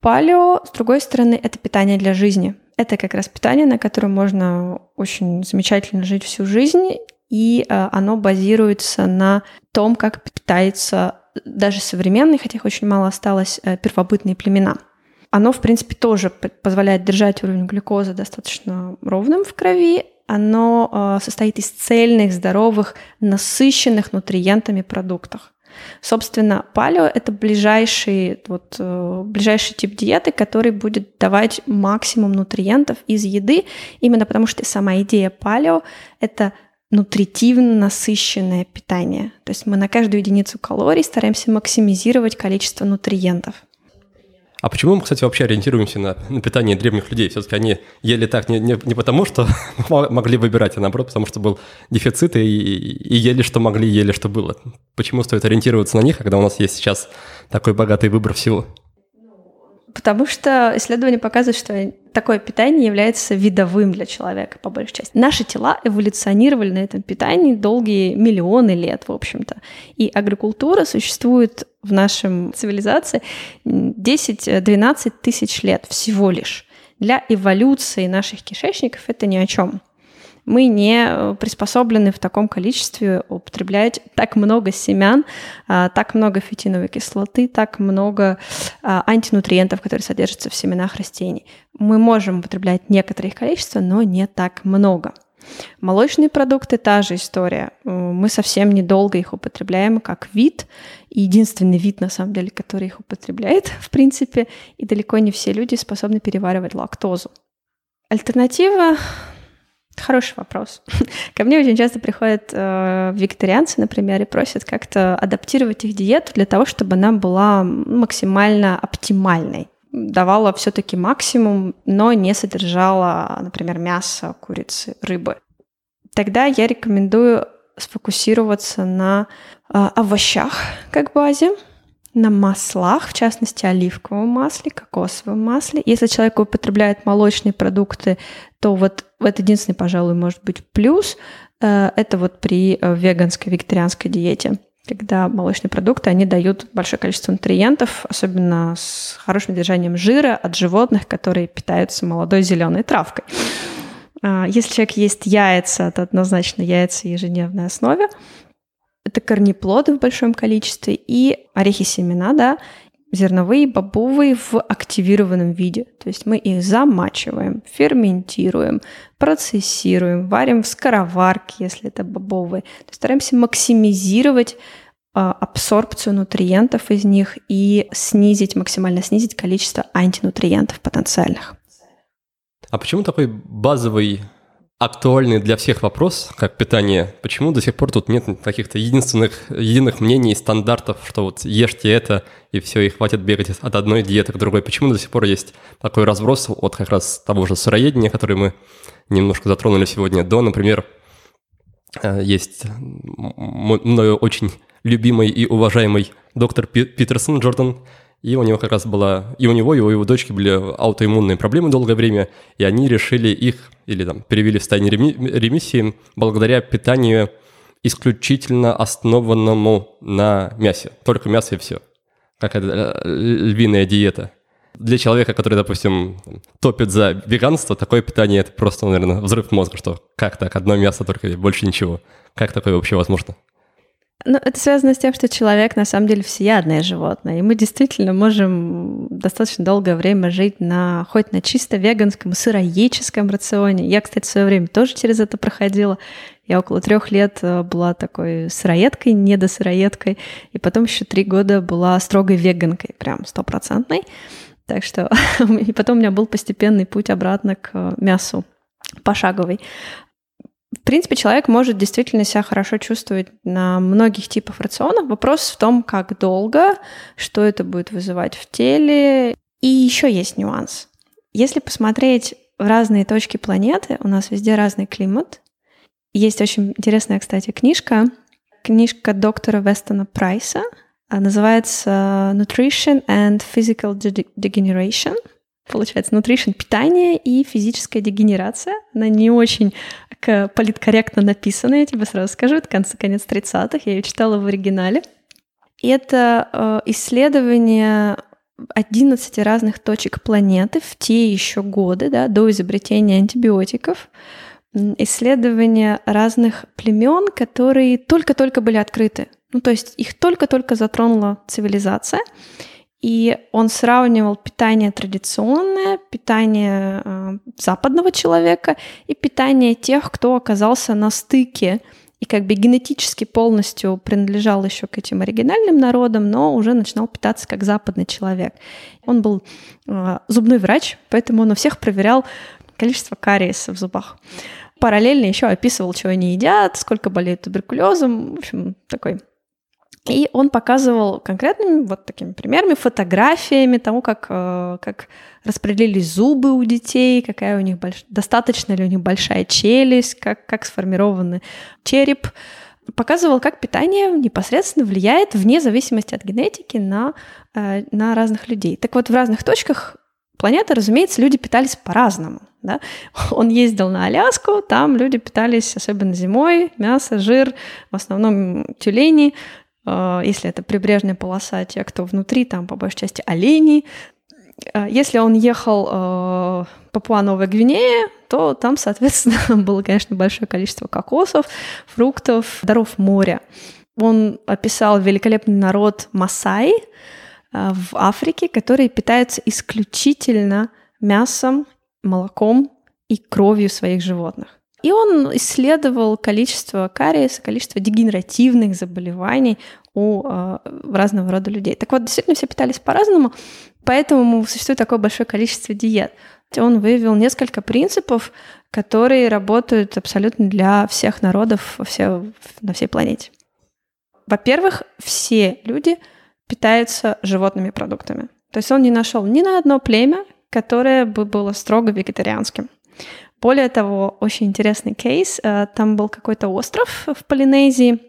Палео, с другой стороны, это питание для жизни. Это как раз питание, на котором можно очень замечательно жить всю жизнь, и а, оно базируется на том, как питается даже современные, хотя их очень мало осталось, э, первобытные племена. Оно, в принципе, тоже позволяет держать уровень глюкозы достаточно ровным в крови. Оно э, состоит из цельных, здоровых, насыщенных нутриентами продуктов. Собственно, палео – это ближайший, вот, э, ближайший тип диеты, который будет давать максимум нутриентов из еды, именно потому что сама идея палео – это – нутритивно насыщенное питание. То есть мы на каждую единицу калорий стараемся максимизировать количество нутриентов. А почему мы, кстати, вообще ориентируемся на, на питание древних людей? Все-таки они ели так не, не, не потому, что могли выбирать, а наоборот, потому что был дефицит, и, и ели, что могли, ели, что было. Почему стоит ориентироваться на них, когда у нас есть сейчас такой богатый выбор всего? Потому что исследования показывают, что такое питание является видовым для человека, по большей части. Наши тела эволюционировали на этом питании долгие миллионы лет, в общем-то. И агрокультура существует в нашем цивилизации 10-12 тысяч лет всего лишь. Для эволюции наших кишечников это ни о чем мы не э, приспособлены в таком количестве употреблять так много семян, а, так много фитиновой кислоты, так много а, антинутриентов, которые содержатся в семенах растений. Мы можем употреблять некоторое их количество, но не так много. Молочные продукты – та же история. Э, мы совсем недолго их употребляем как вид. Единственный вид, на самом деле, который их употребляет, в принципе, и далеко не все люди способны переваривать лактозу. Альтернатива Хороший вопрос. Ко мне очень часто приходят э, вегетарианцы, например, и просят как-то адаптировать их диету для того, чтобы она была максимально оптимальной. Давала все-таки максимум, но не содержала, например, мясо, курицы, рыбы. Тогда я рекомендую сфокусироваться на э, овощах как базе, на маслах, в частности, оливковом масле, кокосовом масле. Если человек употребляет молочные продукты, то вот это единственный, пожалуй, может быть плюс. Э, это вот при э, веганской, вегетарианской диете когда молочные продукты, они дают большое количество нутриентов, особенно с хорошим держанием жира от животных, которые питаются молодой зеленой травкой. А, если человек ест яйца, то однозначно яйца ежедневной основе. Это корнеплоды в большом количестве и орехи семена, да, зерновые, бобовые в активированном виде. То есть мы их замачиваем, ферментируем, процессируем, варим в скороварке, если это бобовые. То есть стараемся максимизировать а, абсорбцию нутриентов из них и снизить, максимально снизить количество антинутриентов потенциальных. А почему такой базовый актуальный для всех вопрос, как питание. Почему до сих пор тут нет каких-то единственных, единых мнений, стандартов, что вот ешьте это, и все, и хватит бегать от одной диеты к другой. Почему до сих пор есть такой разброс от как раз того же сыроедения, который мы немножко затронули сегодня, до, например, э, есть мною очень любимый и уважаемый доктор Питерсон Джордан, и у него как раз была, и у него, и у его дочки были аутоиммунные проблемы долгое время, и они решили их, или там, перевели в состояние ремиссии благодаря питанию исключительно основанному на мясе. Только мясо и все. Как это э, львиная диета. Для человека, который, допустим, топит за веганство, такое питание – это просто, наверное, взрыв мозга, что как так, одно мясо только, больше ничего. Как такое вообще возможно? Ну, это связано с тем, что человек на самом деле всеядное животное, и мы действительно можем достаточно долгое время жить на хоть на чисто веганском, сыроедческом рационе. Я, кстати, в свое время тоже через это проходила. Я около трех лет э, была такой сыроедкой, недосыроедкой, и потом еще три года была строгой веганкой, прям стопроцентной. Так что и потом у меня был постепенный путь обратно к мясу пошаговый. В принципе, человек может действительно себя хорошо чувствовать на многих типах рационов. Вопрос в том, как долго, что это будет вызывать в теле. И еще есть нюанс. Если посмотреть в разные точки планеты, у нас везде разный климат. Есть очень интересная, кстати, книжка. Книжка доктора Вестона Прайса. Называется Nutrition and Physical Degeneration – получается, nutrition – питание и физическая дегенерация. Она не очень политкорректно написана, я тебе сразу скажу, это конец, конец 30-х, я ее читала в оригинале. И это э, исследование 11 разных точек планеты в те еще годы, да, до изобретения антибиотиков, исследования разных племен, которые только-только были открыты. Ну, то есть их только-только затронула цивилизация. И он сравнивал питание традиционное, питание э, западного человека и питание тех, кто оказался на стыке и как бы генетически полностью принадлежал еще к этим оригинальным народам, но уже начинал питаться как западный человек. Он был э, зубной врач, поэтому он у всех проверял количество кариеса в зубах. Параллельно еще описывал, что они едят, сколько болеют туберкулезом. В общем, такой и он показывал конкретными вот такими примерами, фотографиями того, как, э, как распределились зубы у детей, какая у них больш... достаточно ли у них большая челюсть, как, как сформирован череп. Показывал, как питание непосредственно влияет вне зависимости от генетики на, э, на разных людей. Так вот, в разных точках планеты, разумеется, люди питались по-разному. Да? Он ездил на Аляску, там люди питались, особенно зимой, мясо, жир, в основном тюлени, если это прибрежная полоса, те, кто внутри, там по большей части олени. Э, если он ехал э, Папуа Новая Гвинея, то там, соответственно, было, конечно, большое количество кокосов, фруктов, даров моря. Он описал великолепный народ Масаи в Африке, которые питаются исключительно мясом, молоком и кровью своих животных. И он исследовал количество кариеса, количество дегенеративных заболеваний у э, разного рода людей. Так вот, действительно, все питались по-разному, поэтому существует такое большое количество диет. Он выявил несколько принципов, которые работают абсолютно для всех народов все, на всей планете. Во-первых, все люди питаются животными продуктами. То есть он не нашел ни на одно племя, которое бы было строго вегетарианским. Более того, очень интересный кейс. Э, там был какой-то остров в Полинезии.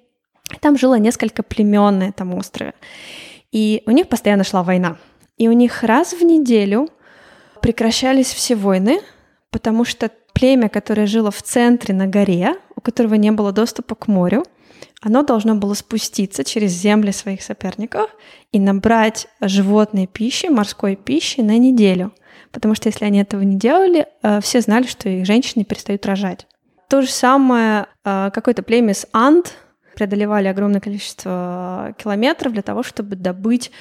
Там жило несколько племен на этом острове. И у них постоянно шла война. И у них раз в неделю прекращались все войны, потому что племя, которое жило в центре на горе, у которого не было доступа к морю, оно должно было спуститься через земли своих соперников и набрать животной пищи, морской пищи на неделю – потому что если они этого не делали, э, все знали, что их женщины перестают рожать. То же самое э, какое-то племя с Анд преодолевали огромное количество километров для того, чтобы добыть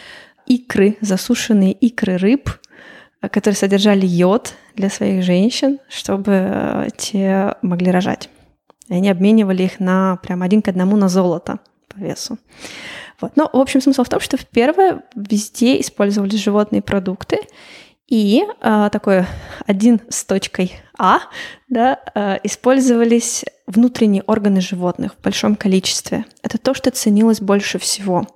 икры, засушенные икры рыб, э, которые содержали йод для своих женщин, чтобы те могли рожать. И они обменивали их на прям один к одному на золото по весу. Вот. Но, в общем, смысл в том, что в первое везде использовались животные продукты, и э, такой один с точкой А, да, э, использовались внутренние органы животных в большом количестве. Это то, что ценилось больше всего.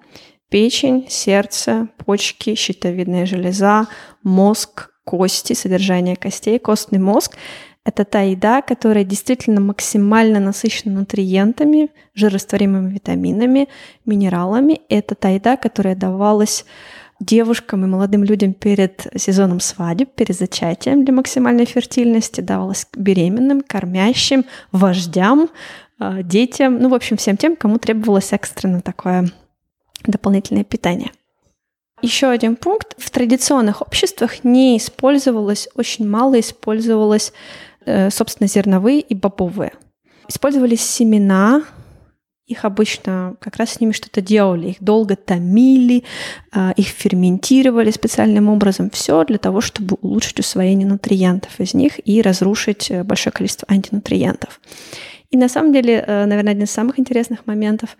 Печень, сердце, почки, щитовидная железа, мозг, кости, содержание костей, костный мозг – это та еда, которая действительно максимально насыщена нутриентами, жирорастворимыми витаминами, минералами. Это та еда, которая давалась девушкам и молодым людям перед сезоном свадеб, перед зачатием для максимальной фертильности, давалось беременным, кормящим, вождям, а, детям, ну, в общем, всем тем, кому требовалось экстренно такое дополнительное питание. Еще один пункт. В традиционных обществах не использовалось, очень мало использовалось, э, собственно, зерновые и бобовые. Использовались семена, их обычно как раз с ними что-то делали, их долго томили, а, их ферментировали специальным образом. Все для того, чтобы улучшить усвоение нутриентов из них и разрушить э, большое количество антинутриентов. И на самом деле, э, наверное, один из самых интересных моментов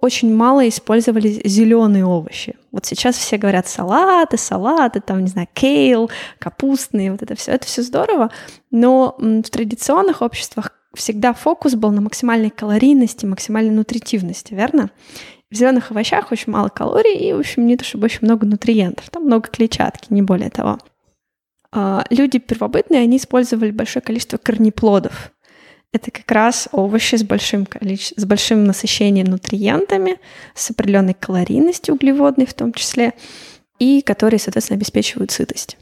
очень мало использовали зеленые овощи. Вот сейчас все говорят салаты, салаты, там, не знаю, кейл, капустные, вот это все. Это все здорово, но в традиционных обществах всегда фокус был на максимальной калорийности, максимальной нутритивности, верно? В зеленых овощах очень мало калорий и, в общем, не то чтобы очень много нутриентов. Там много клетчатки, не более того. А, люди первобытные, они использовали большое количество корнеплодов. Это как раз овощи с большим, количеством, с большим насыщением нутриентами, с определенной калорийностью углеводной в том числе, и которые, соответственно, обеспечивают сытость.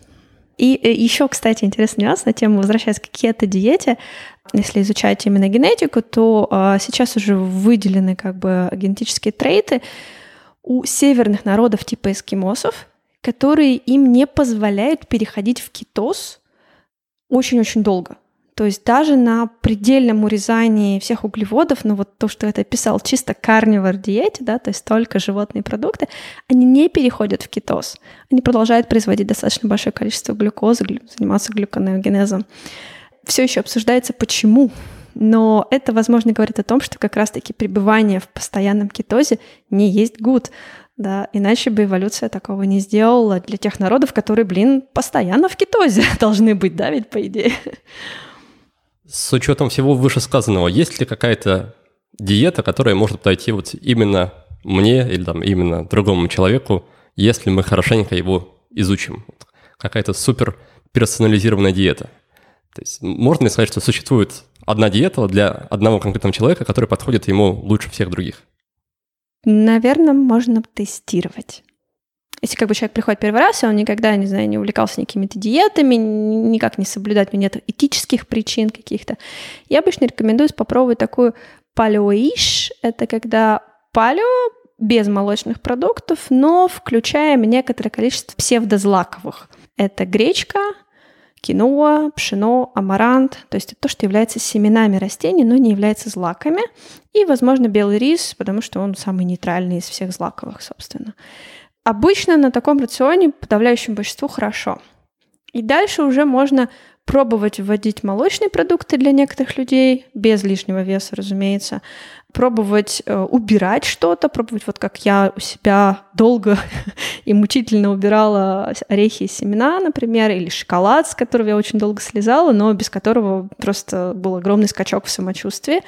И э, еще, кстати, интересный нюанс на тему, возвращаясь к кето-диете, если изучать именно генетику, то а, сейчас уже выделены как бы генетические трейты у северных народов типа эскимосов, которые им не позволяют переходить в кетоз очень-очень долго. То есть даже на предельном урезании всех углеводов, ну вот то, что я описал, чисто карнивор диете, да, то есть только животные продукты, они не переходят в кетоз. Они продолжают производить достаточно большое количество глюкозы, заниматься глюконеогенезом. Все еще обсуждается, почему. Но это, возможно, говорит о том, что как раз-таки пребывание в постоянном кетозе не есть гуд. Да, иначе бы эволюция такого не сделала для тех народов, которые, блин, постоянно в кетозе должны быть, да, ведь по идее. С учетом всего вышесказанного, есть ли какая-то диета, которая может подойти вот именно мне или там именно другому человеку, если мы хорошенько его изучим? Какая-то супер персонализированная диета. То есть можно ли сказать, что существует одна диета для одного конкретного человека, которая подходит ему лучше всех других? Наверное, можно тестировать. Если как бы человек приходит первый раз, и он никогда, не знаю, не увлекался никакими-то диетами, никак не соблюдать, у него нет этических причин каких-то, я обычно рекомендую попробовать такую палеоиш. Это когда палео без молочных продуктов, но включаем некоторое количество псевдозлаковых. Это гречка, киноа, пшено, амарант, то есть это то, что является семенами растений, но не является злаками, и, возможно, белый рис, потому что он самый нейтральный из всех злаковых, собственно. Обычно на таком рационе подавляющему большинству хорошо. И дальше уже можно пробовать вводить молочные продукты для некоторых людей, без лишнего веса, разумеется, пробовать э, убирать что-то, пробовать вот как я у себя долго и мучительно убирала орехи и семена, например, или шоколад, с которого я очень долго слезала, но без которого просто был огромный скачок в самочувствии.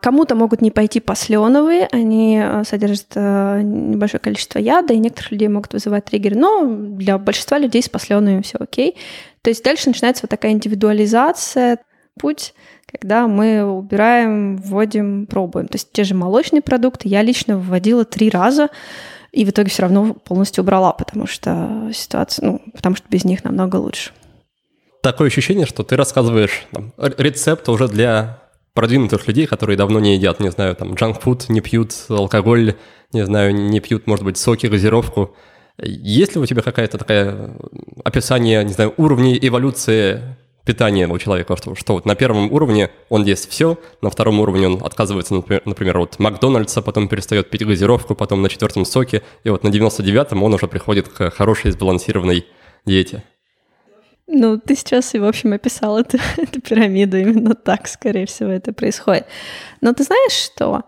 Кому-то могут не пойти посленовые, они э, содержат э, небольшое количество яда, и некоторых людей могут вызывать триггеры, но для большинства людей с посленовыми все окей. То есть дальше начинается вот такая индивидуализация, путь, когда мы убираем, вводим, пробуем. То есть те же молочные продукты я лично вводила три раза, и в итоге все равно полностью убрала, потому что ситуация, ну, потому что без них намного лучше. Такое ощущение, что ты рассказываешь там, рецепт уже для продвинутых людей, которые давно не едят, не знаю, там, джанк-фуд, не пьют алкоголь, не знаю, не пьют, может быть, соки, газировку. Есть ли у тебя какая-то такая описание, не знаю, уровней эволюции питания у человека, что, что вот на первом уровне он ест все, на втором уровне он отказывается, например, например от Макдональдса, потом перестает пить газировку, потом на четвертом соке, и вот на 99-м он уже приходит к хорошей сбалансированной диете. Ну, ты сейчас и, в общем, описал эту, эту пирамиду. Именно так, скорее всего, это происходит. Но ты знаешь что?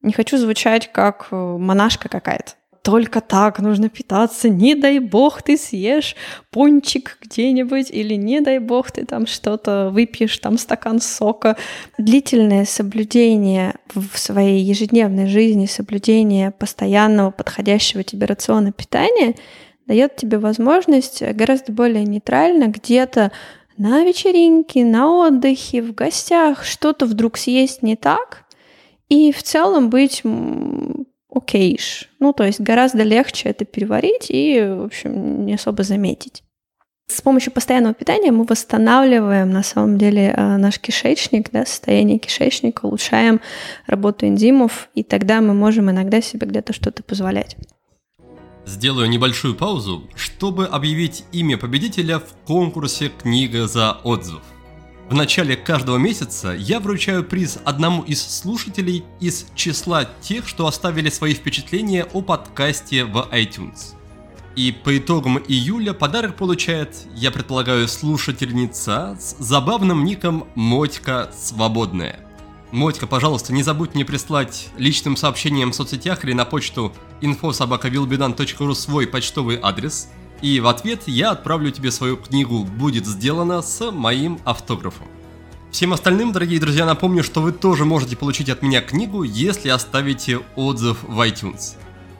Не хочу звучать как э, монашка какая-то. Только так нужно питаться. Не дай бог ты съешь пончик где-нибудь, или не дай бог ты там что-то выпьешь, там стакан сока. Длительное соблюдение в своей ежедневной жизни, соблюдение постоянного подходящего тебе рациона питания — дает тебе возможность гораздо более нейтрально где-то на вечеринке, на отдыхе, в гостях что-то вдруг съесть не так, и в целом быть окейш. Ну, то есть гораздо легче это переварить и, в общем, не особо заметить. С помощью постоянного питания мы восстанавливаем на самом деле э, наш кишечник, да, состояние кишечника, улучшаем работу энзимов, и тогда мы можем иногда себе где-то что-то позволять. Сделаю небольшую паузу, чтобы объявить имя победителя в конкурсе «Книга за отзыв». В начале каждого месяца я вручаю приз одному из слушателей из числа тех, что оставили свои впечатления о подкасте в iTunes. И по итогам июля подарок получает, я предполагаю, слушательница с забавным ником Мотька Свободная. Мотька, пожалуйста, не забудь мне прислать личным сообщением в соцсетях или на почту infosobakavilbedan.ru свой почтовый адрес, и в ответ я отправлю тебе свою книгу «Будет сделано» с моим автографом. Всем остальным, дорогие друзья, напомню, что вы тоже можете получить от меня книгу, если оставите отзыв в iTunes.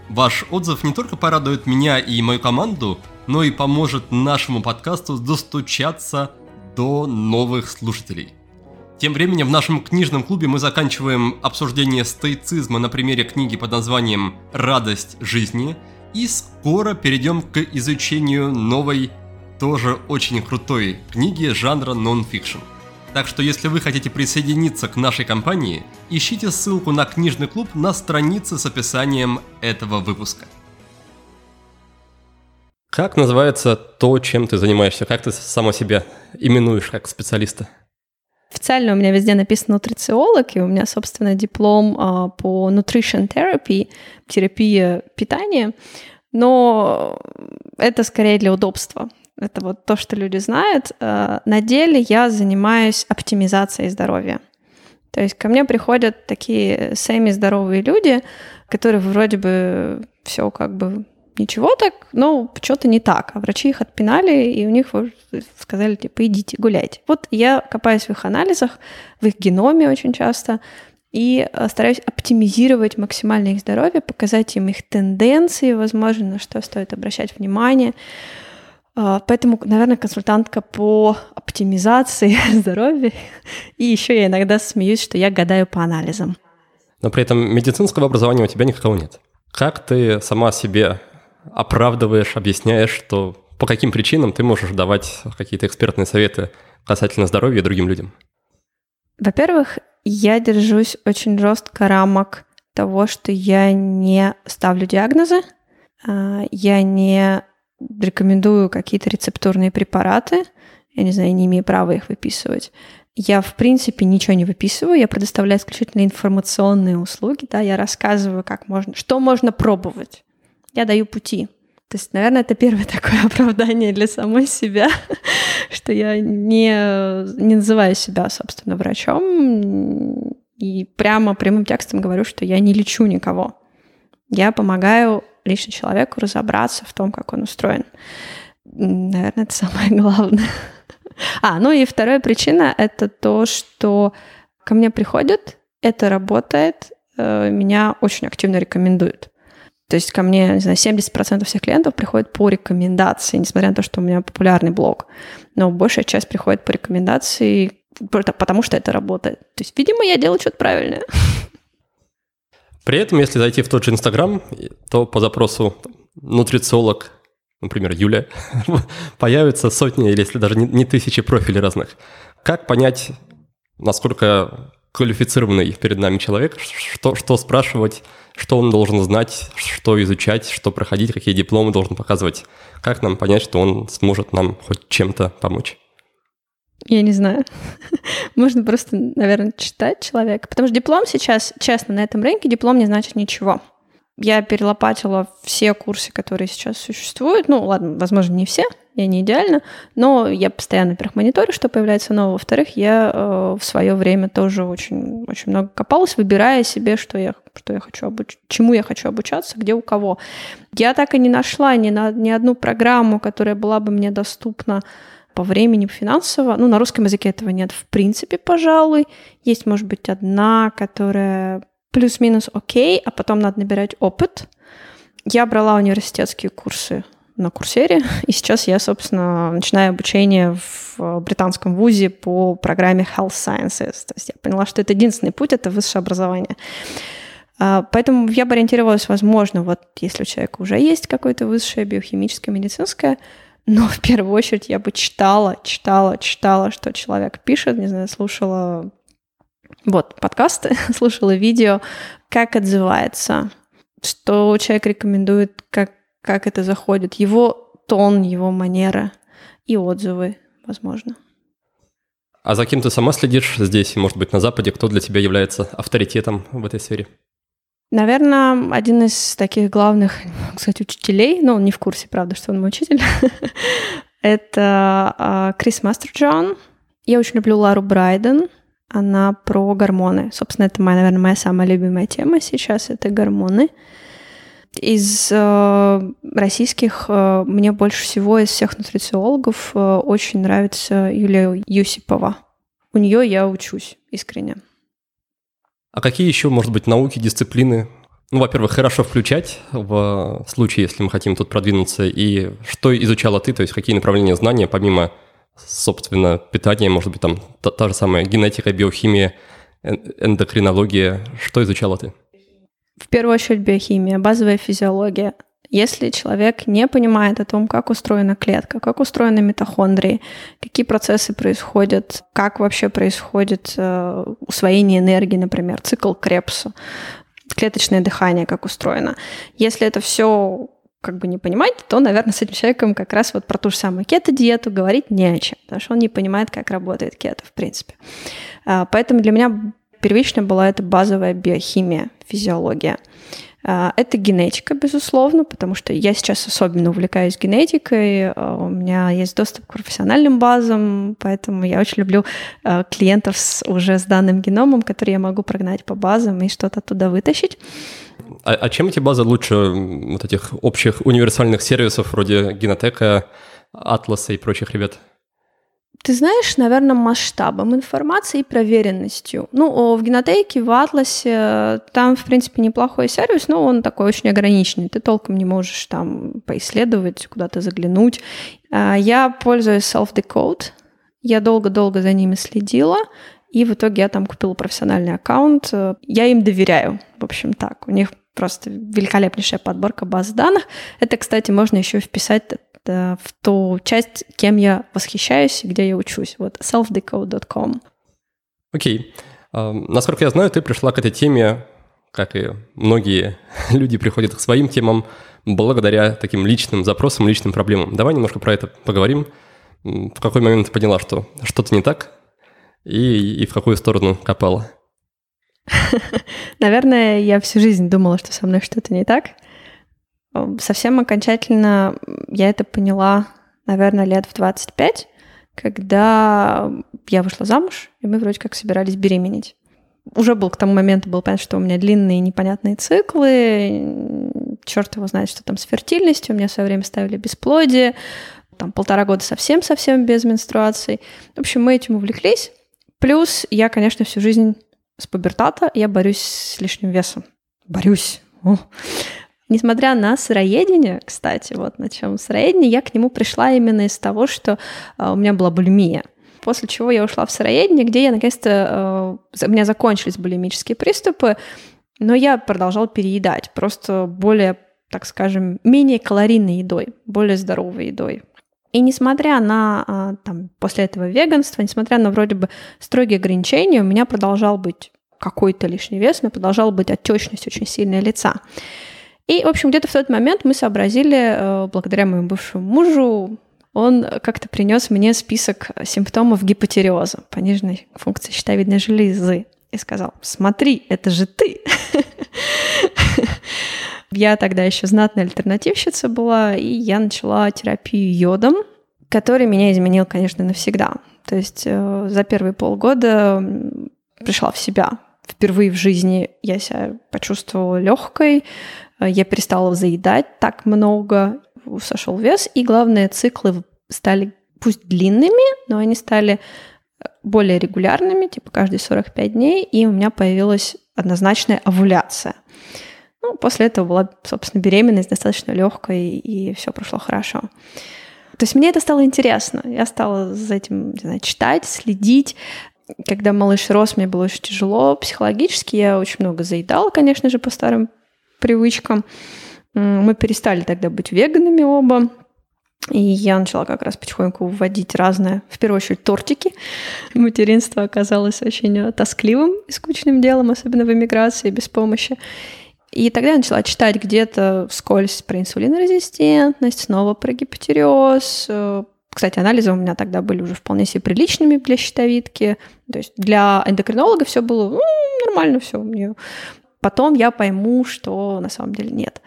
Ваш отзыв не только порадует меня и мою команду, но и поможет нашему подкасту достучаться до новых слушателей. Тем временем в нашем книжном клубе мы заканчиваем обсуждение стоицизма на примере книги под названием «Радость жизни» и скоро перейдем к изучению новой, тоже очень крутой книги жанра нон-фикшн. Так что если вы хотите присоединиться к нашей компании, ищите ссылку на книжный клуб на странице с описанием этого выпуска. Как называется то, чем ты занимаешься? Как ты сама себя именуешь как специалиста? Официально у меня везде написано нутрициолог, и у меня, собственно, диплом а, по nutrition therapy, терапия питания, но это скорее для удобства. Это вот то, что люди знают. А, на деле я занимаюсь оптимизацией здоровья. То есть ко мне приходят такие семи-здоровые люди, которые вроде бы все как бы ничего так, но что-то не так. А врачи их отпинали, и у них сказали, типа, идите, гуляйте. Вот я копаюсь в их анализах, в их геноме очень часто, и э, стараюсь оптимизировать максимально их здоровье, показать им их тенденции, возможно, на что стоит обращать внимание. А, поэтому, наверное, консультантка по оптимизации здоровья. И еще я иногда смеюсь, что я гадаю по анализам. Но при этом медицинского образования у тебя никакого нет. Как ты сама себе оправдываешь, объясняешь, что по каким причинам ты можешь давать какие-то экспертные советы касательно здоровья другим людям? Во-первых, я держусь очень жестко рамок того, что я не ставлю диагнозы, а, я не рекомендую какие-то рецептурные препараты, я не знаю, не имею права их выписывать. Я, в принципе, ничего не выписываю, я предоставляю исключительно информационные услуги, да, я рассказываю, как можно, что можно пробовать я даю пути. То есть, наверное, это первое такое оправдание для самой себя, что я не, не называю себя, собственно, врачом и прямо прямым текстом говорю, что я не лечу никого. Я помогаю лично человеку разобраться в том, как он устроен. Наверное, это самое главное. А, ну и вторая причина — это то, что ко мне приходят, это работает, э, меня очень активно рекомендуют. То есть ко мне, не знаю, 70% всех клиентов приходят по рекомендации, несмотря на то, что у меня популярный блог. Но большая часть приходит по рекомендации, потому что это работает. То есть, видимо, я делаю что-то правильное. При этом, если зайти в тот же Инстаграм, то по запросу нутрициолог, например, Юля, появятся сотни или если даже не тысячи профилей разных. Как понять, насколько квалифицированный перед нами человек, что, что спрашивать, что он должен знать, что изучать, что проходить, какие дипломы должен показывать. Как нам понять, что он сможет нам хоть чем-то помочь? Я не знаю. Можно просто, наверное, читать человека. Потому что диплом сейчас, честно, на этом рынке диплом не значит ничего. Я перелопатила все курсы, которые сейчас существуют. Ну, ладно, возможно, не все, я не идеально, но я постоянно, во-первых, мониторю, что появляется нового. Во-вторых, я э, в свое время тоже очень, очень много копалась, выбирая себе, что я, что я хочу обуч... чему я хочу обучаться, где у кого. Я так и не нашла ни, на, ни одну программу, которая была бы мне доступна по времени финансово. Ну, на русском языке этого нет в принципе, пожалуй. Есть, может быть, одна, которая плюс-минус окей, а потом надо набирать опыт. Я брала университетские курсы на курсере, и сейчас я, собственно, начинаю обучение в британском вузе по программе Health Sciences. То есть я поняла, что это единственный путь, это высшее образование. А, поэтому я бы ориентировалась, возможно, вот если у человека уже есть какое-то высшее биохимическое, медицинское, но в первую очередь я бы читала, читала, читала, что человек пишет, не знаю, слушала вот подкасты, слушала видео, как отзывается, что человек рекомендует, как, как это заходит, его тон, его манера и отзывы, возможно. А за кем ты сама следишь здесь, может быть, на Западе? Кто для тебя является авторитетом в этой сфере? Наверное, один из таких главных, кстати, учителей, но он не в курсе, правда, что он мой учитель, это а, Крис Мастерджон. Я очень люблю Лару Брайден. Она про гормоны. Собственно, это, моя, наверное, моя самая любимая тема сейчас — это гормоны. Из э, российских э, мне больше всего из всех нутрициологов э, очень нравится Юлия Юсипова. У нее я учусь искренне. А какие еще, может быть, науки, дисциплины? Ну, во-первых, хорошо включать в случае, если мы хотим тут продвинуться. И что изучала ты, то есть какие направления знания, помимо, собственно, питания, может быть, там та, та же самая генетика, биохимия, эндокринология, что изучала ты? В первую очередь биохимия, базовая физиология. Если человек не понимает о том, как устроена клетка, как устроены митохондрии, какие процессы происходят, как вообще происходит э, усвоение энергии, например, цикл Крепса, клеточное дыхание, как устроено. Если это все как бы не понимать, то, наверное, с этим человеком как раз вот про ту же самую кето-диету говорить не о чем, потому что он не понимает, как работает кето, в принципе. А, поэтому для меня первично была эта базовая биохимия, физиология. А, это генетика, безусловно, потому что я сейчас особенно увлекаюсь генетикой. А, у меня есть доступ к профессиональным базам, поэтому я очень люблю клиентов с уже с данным геномом, которые я могу прогнать по базам и что-то оттуда вытащить. А, а чем эти базы лучше вот этих общих универсальных сервисов вроде Генотека, Атласа и прочих ребят? Ты знаешь, наверное, масштабом информации и проверенностью. Ну, в Генотейке, в Атласе, там, в принципе, неплохой сервис, но он такой очень ограниченный. Ты толком не можешь там поисследовать, куда-то заглянуть. А, я пользуюсь Self-Decode. Я долго-долго за ними следила. И в итоге я там купила профессиональный аккаунт. Я им доверяю, в общем так. У них просто великолепнейшая подборка баз данных. Это, кстати, можно еще вписать Э, в ту часть, кем я восхищаюсь и где я учусь. Вот selfdecode.com. Окей. Okay. Uh, насколько я знаю, ты пришла к этой теме, как и многие люди приходят к своим темам, благодаря таким личным запросам, личным проблемам. Давай немножко про это поговорим. В какой момент ты поняла, что что-то не так, и, и в какую сторону копала? Наверное, я всю жизнь думала, что со мной что-то не так. Совсем окончательно я это поняла, наверное, лет в 25, когда я вышла замуж, и мы вроде как собирались беременеть. Уже был к тому моменту был понятно, что у меня длинные непонятные циклы, черт его знает, что там с фертильностью, у меня все время ставили бесплодие, там полтора года совсем-совсем без менструаций. В общем, мы этим увлеклись. Плюс я, конечно, всю жизнь с пубертата я борюсь с лишним весом. Борюсь. О. Несмотря на сыроедение, кстати, вот на чем сыроедение, я к нему пришла именно из того, что э, у меня была булимия. После чего я ушла в сыроедение, где я наконец-то... Э, у меня закончились булимические приступы, но я продолжала переедать, просто более, так скажем, менее калорийной едой, более здоровой едой. И несмотря на а, там, после этого веганства, несмотря на вроде бы строгие ограничения, у меня продолжал быть какой-то лишний вес, у меня продолжала быть отечность очень сильная лица. И, в общем, где-то в тот момент мы сообразили, э, благодаря моему бывшему мужу, он как-то принес мне список симптомов гипотериоза, пониженной функции щитовидной железы, и сказал, смотри, это же ты. Я тогда еще знатная альтернативщица была, и я начала терапию йодом, который меня изменил, конечно, навсегда. То есть э, за первые полгода пришла в себя. Впервые в жизни я себя почувствовала легкой, Э, я перестала заедать так много, сошел вес, и главное, циклы стали пусть длинными, но они стали э, более регулярными, типа каждые 45 дней, и у меня появилась однозначная овуляция. Ну, после этого была, собственно, беременность достаточно легкая, и все прошло хорошо. То есть мне это стало интересно. Я стала за этим не знаю, читать, следить. когда малыш рос, мне было очень тяжело психологически. Я очень много заедала, конечно же, по старым привычкам. Мы перестали тогда быть веганами оба. И я начала как раз потихоньку вводить разное, в первую очередь тортики. Материнство оказалось очень тоскливым и скучным делом, особенно в эмиграции, без помощи. И тогда я начала читать где-то вскользь про инсулинорезистентность, снова про гипотереоз. Э, кстати, анализы у меня тогда были уже вполне себе приличными для щитовидки. То есть для эндокринолога все было ну, нормально, все у нее. Потом я пойму, что на самом деле нет.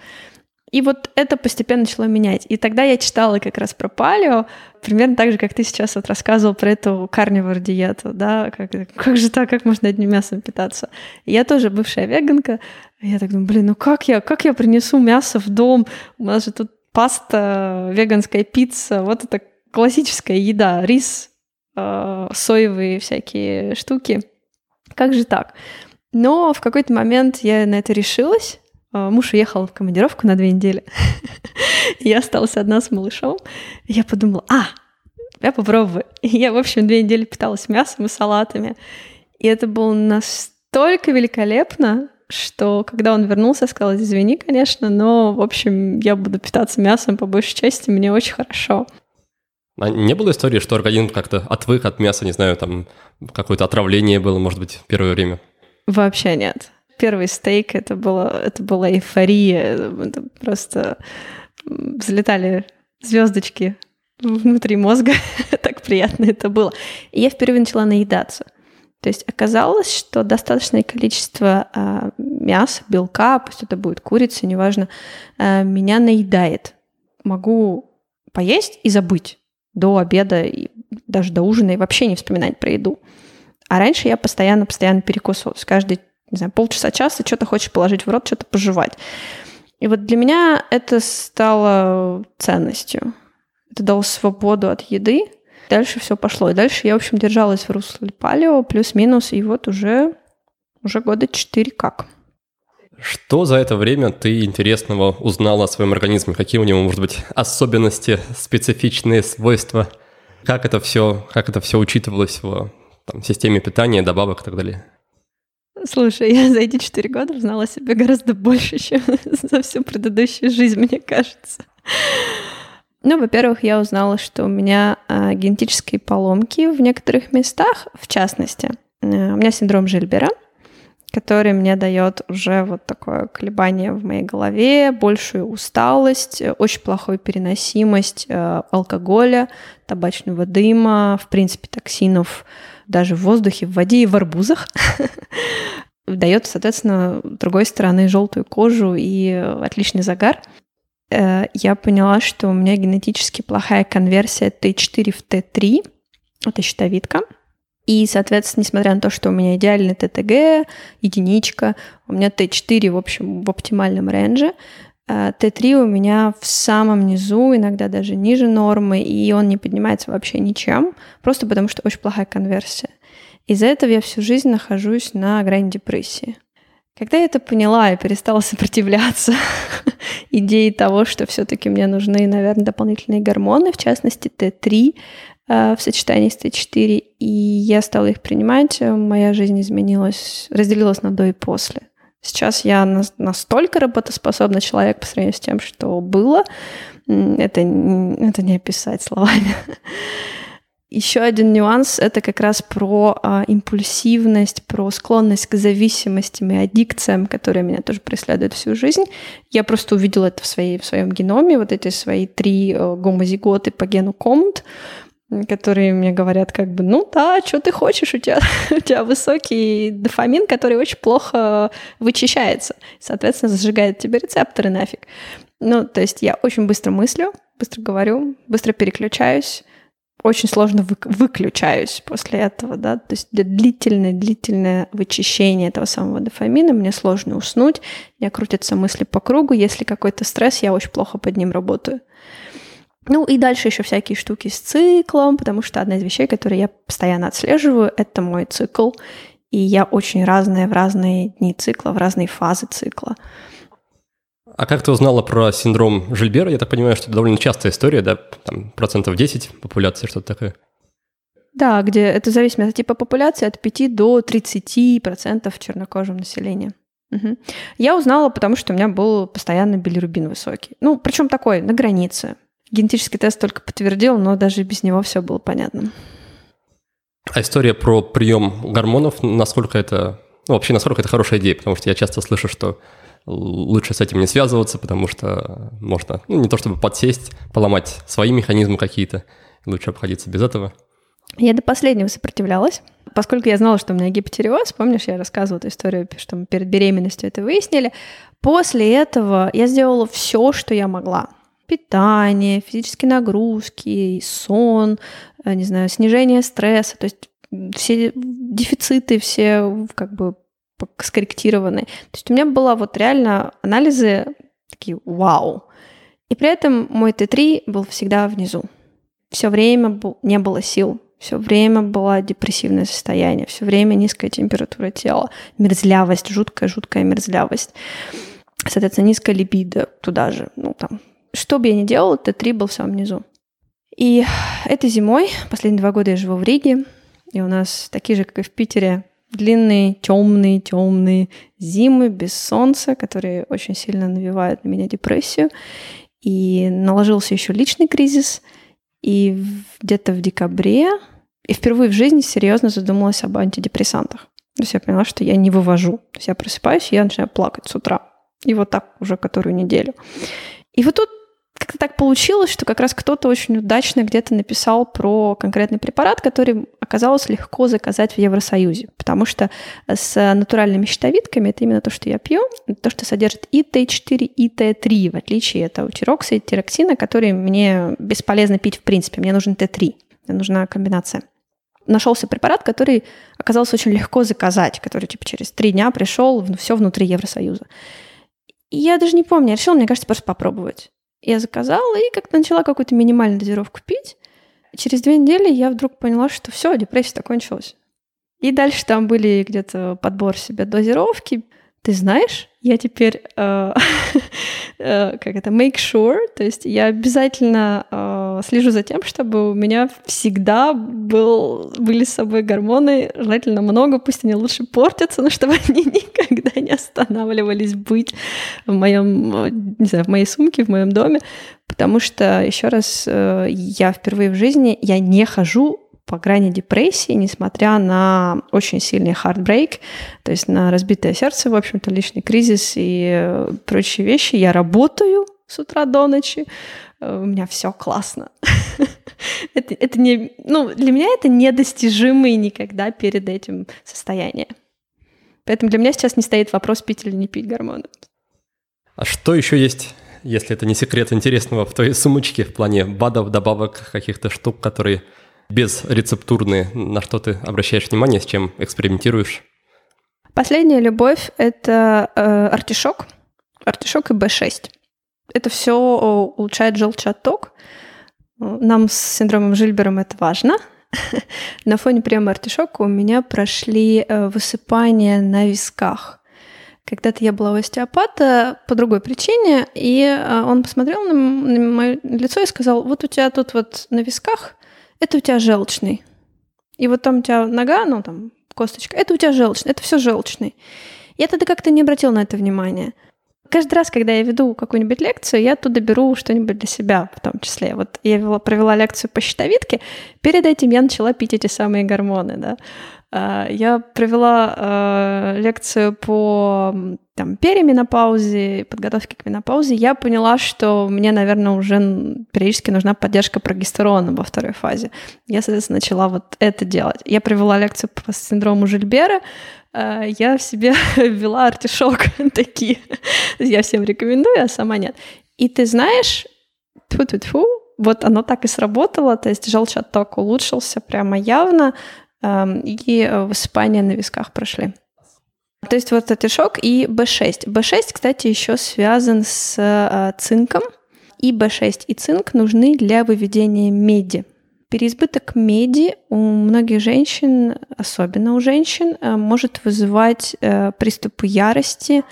И вот это постепенно начало менять. И тогда я читала как раз про палео, примерно так же, как ты сейчас вот рассказывал про эту карнивор диету, да, как, как же так, как можно одним мясом питаться. И я тоже бывшая веганка, я так думаю, блин, ну как я, как я принесу мясо в дом? У нас же тут паста, веганская пицца, вот это классическая еда, рис, э, соевые всякие штуки. Как же так? Но в какой-то момент я на это решилась, муж уехал в командировку на две недели. я осталась одна с малышом. я подумала, а, я попробую. И я, в общем, две недели питалась мясом и салатами. И это было настолько великолепно, что когда он вернулся, я сказала, извини, конечно, но, в общем, я буду питаться мясом по большей части, мне очень хорошо. А не было истории, что организм как-то отвык от мяса, не знаю, там какое-то отравление было, может быть, первое время? Вообще нет первый стейк, это, было, это была эйфория. Это просто взлетали звездочки внутри мозга. так приятно это было. И я впервые начала наедаться. То есть оказалось, что достаточное количество э, мяса, белка, пусть это будет курица, неважно, э, меня наедает. Могу поесть и забыть до обеда и даже до ужина и вообще не вспоминать про еду. А раньше я постоянно-постоянно перекусывалась. Каждый не знаю, полчаса-часа что-то хочешь положить в рот, что-то пожевать. И вот для меня это стало ценностью. Это дало свободу от еды. Дальше все пошло. И дальше я, в общем, держалась в русле палео, плюс-минус, и вот уже, уже года четыре как. Что за это время ты интересного узнала о своем организме? Какие у него, может быть, особенности, специфичные свойства? Как это все, как это все учитывалось в там, системе питания, добавок и так далее? Слушай, я за эти четыре года узнала о себе гораздо больше, чем за всю предыдущую жизнь, мне кажется. Ну, во-первых, я узнала, что у меня э, генетические поломки в некоторых местах, в частности. Э, у меня синдром Жильбера, который мне дает уже вот такое колебание в моей голове, большую усталость, очень плохую переносимость э, алкоголя, табачного дыма, в принципе, токсинов даже в воздухе, в воде и в арбузах. Дает, соответственно, другой стороны желтую кожу и отличный загар. Э, я поняла, что у меня генетически плохая конверсия Т4 в Т3. Это щитовидка. И, соответственно, несмотря на то, что у меня идеальный ТТГ, единичка, у меня Т4, в общем, в оптимальном рейнже, Т3 у меня в самом низу, иногда даже ниже нормы, и он не поднимается вообще ничем, просто потому что очень плохая конверсия. Из-за этого я всю жизнь нахожусь на грани депрессии. Когда я это поняла и перестала сопротивляться идее того, что все-таки мне нужны, наверное, дополнительные гормоны, в частности Т3 э, в сочетании с Т4, и я стала их принимать, моя жизнь изменилась, разделилась на до и после. Сейчас я настолько работоспособный человек по сравнению с тем, что было. Это, это не описать словами. Еще один нюанс — это как раз про а, импульсивность, про склонность к зависимостям и аддикциям, которые меня тоже преследуют всю жизнь. Я просто увидела это в, своей, в своем геноме, вот эти свои три э, гомозиготы по гену комт, которые мне говорят как бы, ну да, что ты хочешь, у тебя, у тебя высокий дофамин, который очень плохо вычищается, соответственно, зажигает тебе рецепторы нафиг. Ну, то есть я очень быстро мыслю, быстро говорю, быстро переключаюсь, очень сложно вы, выключаюсь после этого, да, то есть длительное-длительное вычищение этого самого дофамина, мне сложно уснуть, у меня крутятся мысли по кругу, если какой-то стресс, я очень плохо под ним работаю. Ну и дальше еще всякие штуки с циклом, потому что одна из вещей, которые я постоянно отслеживаю, это мой цикл, и я очень разная в разные дни цикла, в разные фазы цикла. А как ты узнала про синдром Жильбера? Я так понимаю, что это довольно частая история, да? Там процентов 10 популяции, что-то такое. Да, где это зависит от типа популяции от 5 до 30% чернокожего населения. Угу. Я узнала, потому что у меня был постоянно билирубин высокий. Ну, причем такой, на границе. Генетический тест только подтвердил, но даже без него все было понятно. А история про прием гормонов, насколько это, ну, вообще, насколько это хорошая идея, потому что я часто слышу, что лучше с этим не связываться, потому что можно, ну, не то чтобы подсесть, поломать свои механизмы какие-то, лучше обходиться без этого. Я до последнего сопротивлялась, поскольку я знала, что у меня гипотереоз. Помнишь, я рассказывала эту историю, что мы перед беременностью это выяснили. После этого я сделала все, что я могла. Питание, физические нагрузки, сон, э, не знаю, снижение стресса. То есть все дефициты, все как бы скорректированы. То есть у меня было вот реально анализы такие вау. И при этом мой Т3 был всегда внизу. Все время не было сил все время было депрессивное состояние, все время низкая температура тела, мерзлявость, жуткая-жуткая мерзлявость. Соответственно, низкая либидо туда же. Ну, там. Что бы я ни делала, Т3 был в самом низу. И этой зимой, последние два года я живу в Риге, и у нас такие же, как и в Питере, длинные, темные, темные зимы без солнца, которые очень сильно навевают на меня депрессию. И наложился еще личный кризис. И где-то в декабре и впервые в жизни серьезно задумалась об антидепрессантах. То есть я поняла, что я не вывожу. То есть я просыпаюсь, и я начинаю плакать с утра. И вот так уже которую неделю. И вот тут как-то так получилось, что как раз кто-то очень удачно где-то написал про конкретный препарат, который оказалось легко заказать в Евросоюзе, потому что с натуральными щитовидками это именно то, что я пью, то, что содержит и Т4, и Т3, в отличие от аутирокса и тироксина, которые мне бесполезно пить в принципе, мне нужен Т3, мне нужна комбинация нашелся препарат, который оказался очень легко заказать, который типа через три дня пришел, все внутри Евросоюза. Я даже не помню, я решила, мне кажется, просто попробовать. Я заказала и как-то начала какую-то минимальную дозировку пить. Через две недели я вдруг поняла, что все, депрессия закончилась. И дальше там были где-то подбор себе дозировки, ты знаешь, я теперь, э, э, как это, make sure, то есть я обязательно э, слежу за тем, чтобы у меня всегда был, были с собой гормоны, желательно много, пусть они лучше портятся, но чтобы они никогда не останавливались быть в моем, не знаю, в моей сумке, в моем доме, потому что, еще раз, я впервые в жизни, я не хожу по грани депрессии, несмотря на очень сильный heartbreak, то есть на разбитое сердце, в общем-то, личный кризис и э, прочие вещи. Я работаю с утра до ночи, э, у меня все классно. это, это не, ну, для меня это недостижимое никогда перед этим состояние. Поэтому для меня сейчас не стоит вопрос, пить или не пить гормоны. А что еще есть, если это не секрет интересного в твоей сумочке в плане БАДов, добавок, каких-то штук, которые безрецептурные, на что ты обращаешь внимание, с чем экспериментируешь? Последняя любовь — это э, артишок, артишок и B6. Это все улучшает желчеотток. Нам с синдромом Жильбером это важно. На фоне приема артишока у меня прошли э, высыпания на висках. Когда-то я была у остеопата по другой причине, и э, он посмотрел на мое лицо и сказал, вот у тебя тут вот на висках это у тебя желчный. И вот там у тебя нога, ну там косточка, это у тебя желчный, это все желчный. Я тогда как-то не обратила на это внимание. Каждый раз, когда я веду какую-нибудь лекцию, я оттуда беру что-нибудь для себя в том числе. Вот я вела, провела лекцию по щитовидке, перед этим я начала пить эти самые гормоны, да. А, я провела э, лекцию по там, переменопаузе, подготовке к менопаузе. Я поняла, что мне, наверное, уже периодически нужна поддержка прогестерона во второй фазе. Я, соответственно, начала вот это делать. Я провела лекцию по синдрому Жильбера, э, я в себе ввела артишок такие. Я всем рекомендую, а сама нет. И ты знаешь, тьфу -тьфу -тьфу, вот оно так и сработало, то есть желчеотток улучшился прямо явно, и э, высыпания на висках прошли. То есть вот этот шок и B6. B6, кстати, еще связан с э, цинком. И B6 и цинк нужны для выведения меди. Переизбыток меди у многих женщин, особенно у женщин, э, может вызывать приступы ярости,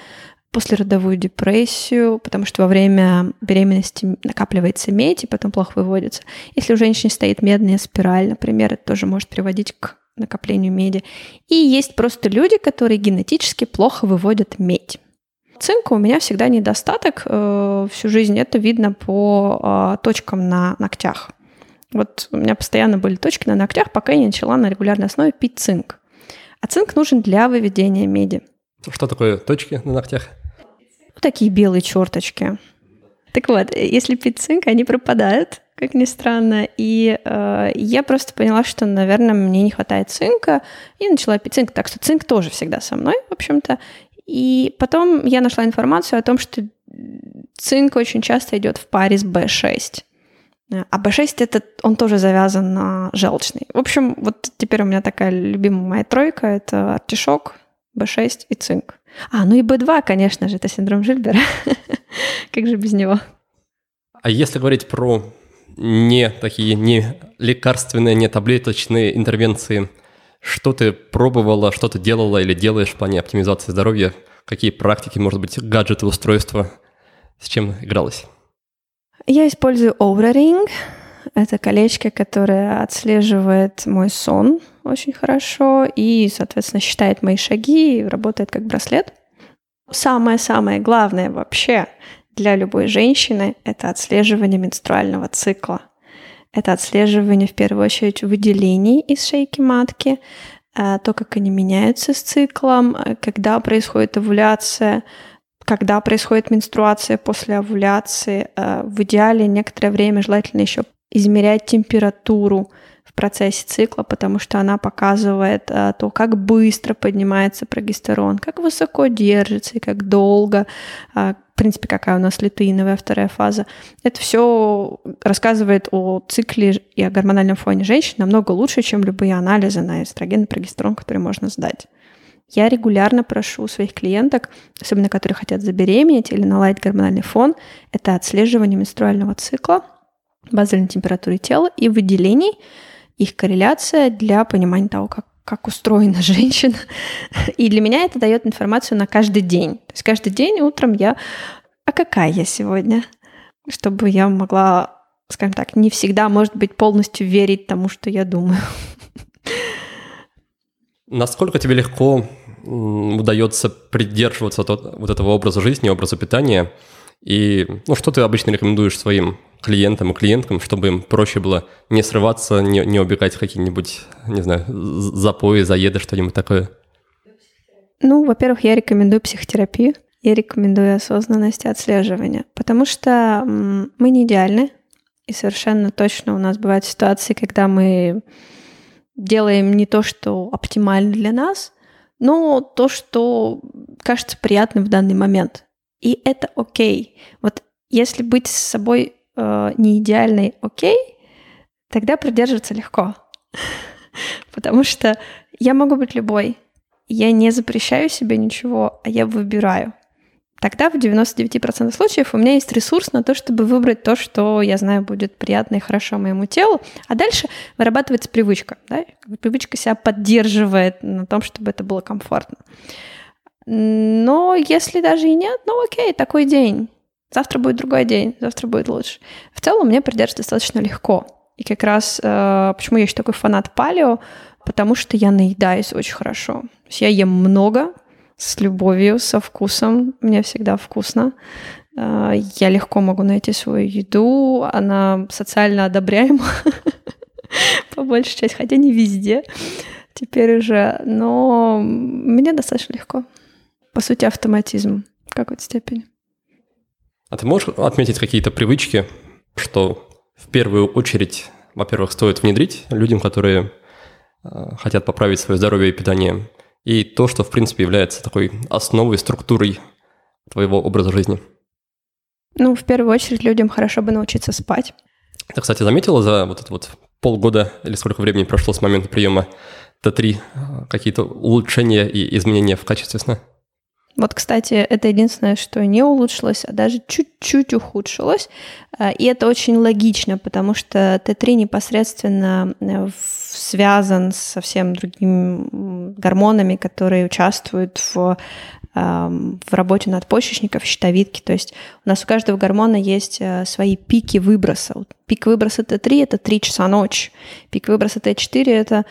послеродовую депрессию, потому что во время беременности накапливается медь и потом плохо выводится. Если у женщины стоит медная спираль, например, это тоже может приводить к накоплению меди. И есть просто люди, которые генетически плохо выводят медь. Цинка у меня всегда недостаток э, всю жизнь. Это видно по э, точкам на ногтях. Вот у меня постоянно были точки на ногтях, пока я не начала на регулярной основе пить цинк. А цинк нужен для выведения меди. Что такое точки на ногтях? Вот такие белые черточки. Так вот, если пить цинк, они пропадают, как ни странно. И э, я просто поняла, что, наверное, мне не хватает цинка, и начала пить цинк. Так что цинк тоже всегда со мной, в общем-то. И потом я нашла информацию о том, что цинк очень часто идет в паре с B6. А B6 это он тоже завязан на желчный. В общем, вот теперь у меня такая любимая моя тройка это артишок, B6 и цинк. А, ну и B2, конечно же, это синдром Жильбера. как же без него? А если говорить про не такие не лекарственные, не таблеточные интервенции, что ты пробовала, что ты делала или делаешь в плане оптимизации здоровья? Какие практики, может быть, гаджеты, устройства? С чем игралась? Я использую Oura Ring. Это колечко, которое отслеживает мой сон очень хорошо и, соответственно, считает мои шаги и работает как браслет. Самое-самое главное вообще для любой женщины – это отслеживание менструального цикла. Это отслеживание, в первую очередь, выделений из шейки матки, э, то, как они меняются с циклом, э, когда происходит овуляция, когда происходит менструация после овуляции. Э, в идеале некоторое время желательно еще измерять температуру процессе цикла, потому что она показывает то, как быстро поднимается прогестерон, как высоко держится и как долго, принципе, какая у нас лютеиновая вторая фаза. Это все рассказывает о цикле и о гормональном фоне женщин намного лучше, чем любые анализы на эстроген и прогестерон, которые можно сдать. Я регулярно прошу своих клиенток, особенно которые хотят забеременеть или наладить гормональный фон, это отслеживание менструального цикла, базальной температуры тела и выделений, их корреляция для понимания того, как как устроена женщина. И для меня это дает информацию на каждый день. То есть каждый день утром я... А какая я сегодня? Чтобы я могла, скажем так, не всегда, может быть, полностью верить тому, что я думаю. Насколько тебе легко удается придерживаться вот этого образа жизни, образа питания? И ну, что ты обычно рекомендуешь своим клиентам и клиенткам, чтобы им проще было не срываться, не, не убегать какие-нибудь, не знаю, запои, заеды, что-нибудь такое? Ну, во-первых, я рекомендую психотерапию. Я рекомендую осознанность и отслеживание, потому что мы не идеальны, и совершенно точно у нас бывают ситуации, когда мы делаем не то, что оптимально для нас, но то, что кажется приятным в данный момент. И это окей. Вот если быть с собой э, не идеальной окей, тогда придерживаться легко. Потому что я могу быть любой. Я не запрещаю себе ничего, а я выбираю. Тогда в 99% случаев у меня есть ресурс на то, чтобы выбрать то, что я знаю будет приятно и хорошо моему телу, а дальше вырабатывается привычка. Да? Привычка себя поддерживает на том, чтобы это было комфортно. Но если даже и нет, ну окей, такой день. Завтра будет другой день, завтра будет лучше. В целом мне придерживаться достаточно легко. И как раз э, почему я еще такой фанат палео, потому что я наедаюсь очень хорошо. То есть я ем много, с любовью, со вкусом. Мне всегда вкусно. Э, я легко могу найти свою еду, она социально одобряема по большей части, хотя не везде теперь уже, но мне достаточно легко. По сути, автоматизм в какой-то степени. А ты можешь отметить какие-то привычки, что в первую очередь, во-первых, стоит внедрить людям, которые э, хотят поправить свое здоровье и питание, и то, что, в принципе, является такой основой, структурой твоего образа жизни? Ну, в первую очередь, людям хорошо бы научиться спать. Ты, кстати, заметила за вот это вот полгода или сколько времени прошло с момента приема Т3 э, какие-то улучшения и изменения в качестве сна? Вот, кстати, это единственное, что не улучшилось, а даже чуть-чуть ухудшилось. А, и это очень логично, потому что Т3 непосредственно э, связан с совсем другими гормонами, которые участвуют в в работе надпочечников, щитовидки. То есть у нас у каждого гормона есть э, свои пики выброса. Пик выброса Т3 – это 3 часа ночи. Пик выброса Т4 – это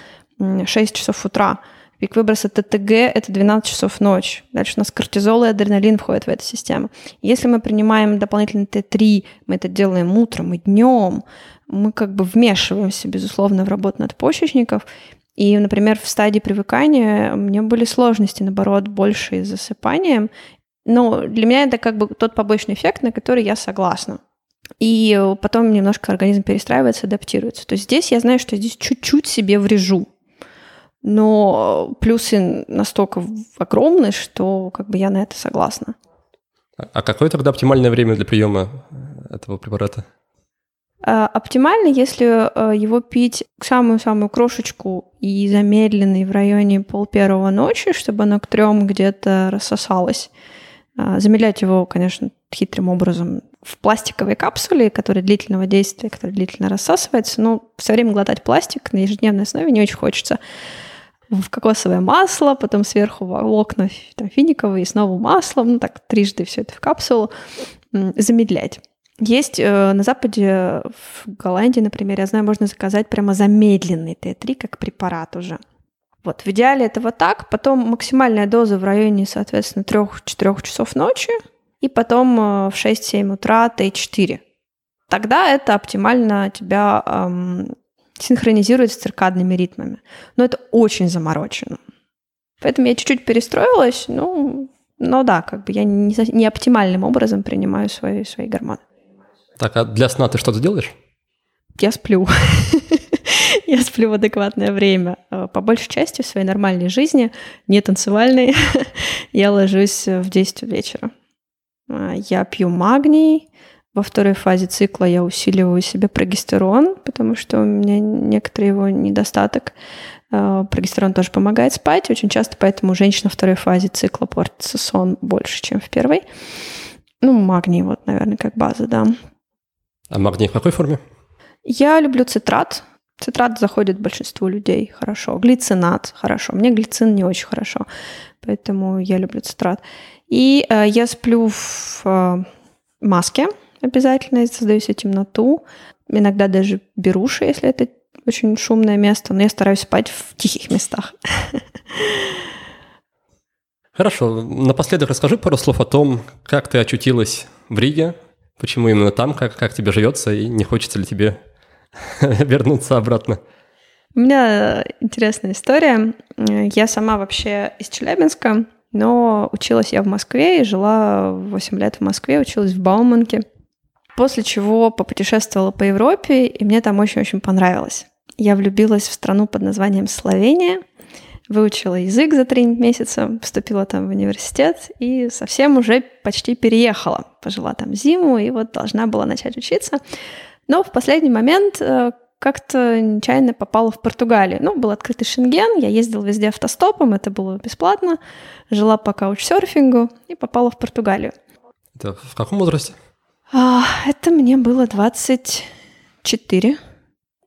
6 часов утра. Пик выброса ТТГ – это 12 часов ночи. Дальше у нас кортизол и адреналин входят в эту систему. Если мы принимаем дополнительный Т3, мы это делаем утром и днем, мы как бы вмешиваемся, безусловно, в работу надпочечников. И, например, в стадии привыкания у меня были сложности, наоборот, больше с засыпанием. Но для меня это как бы тот побочный эффект, на который я согласна. И потом немножко организм перестраивается, адаптируется. То есть здесь я знаю, что здесь чуть-чуть себе врежу но плюсы настолько огромны, что как бы я на это согласна. А какое тогда оптимальное время для приема этого препарата? А, оптимально, если э, его пить самую-самую крошечку и замедленный в районе пол первого ночи, чтобы оно к трем где-то рассосалось. А, замедлять его, конечно, хитрым образом в пластиковой капсуле, которая длительного действия, которая длительно рассасывается, но все время глотать пластик на ежедневной основе не очень хочется в кокосовое масло, потом сверху волокна там, финиковые, и снова маслом, ну так трижды все это в капсулу, замедлять. Есть э, на Западе, в Голландии, например, я знаю, можно заказать прямо замедленный Т3 как препарат уже. Вот, в идеале это вот так, потом максимальная доза в районе, соответственно, 3-4 часов ночи, и потом э, в 6-7 утра Т4. Тогда это оптимально тебя эм, синхронизирует с циркадными ритмами. Но это очень заморочено. Поэтому я чуть-чуть перестроилась, ну, но да, как бы я не, не оптимальным образом принимаю свои, свои гормоны. Так, а для сна ты что-то делаешь? Я сплю. Я сплю в адекватное время. Э, по большей части в своей нормальной жизни, не танцевальной, я ложусь в 10 вечера. Э, я пью магний, во второй фазе цикла я усиливаю себе прогестерон, потому что у меня некоторый его недостаток. Э, прогестерон тоже помогает спать. Очень часто поэтому у женщин во второй фазе цикла портится сон больше, чем в первой. Ну, магний, вот, наверное, как база, да. А магний в какой форме? Я люблю цитрат. Цитрат заходит большинству людей хорошо. Глицинат хорошо. Мне глицин не очень хорошо. Поэтому я люблю цитрат. И э, я сплю в э, маске обязательно, создаю себе темноту. Иногда даже беруши, если это очень шумное место, но я стараюсь спать в тихих местах. Хорошо. Напоследок расскажи пару слов о том, как ты очутилась в Риге, почему именно там, как, как тебе живется и не хочется ли тебе вернуться обратно. У меня интересная история. Я сама вообще из Челябинска, но училась я в Москве и жила 8 лет в Москве, училась в Бауманке. После чего попутешествовала по Европе, и мне там очень-очень понравилось. Я влюбилась в страну под названием Словения, выучила язык за три месяца, поступила там в университет и совсем уже почти переехала. Пожила там зиму и вот должна была начать учиться. Но в последний момент э, как-то нечаянно попала в Португалию. Ну, был открытый Шенген, я ездила везде автостопом, это было бесплатно. Жила по каучсерфингу и попала в Португалию. Это в каком возрасте? А, это мне было 24.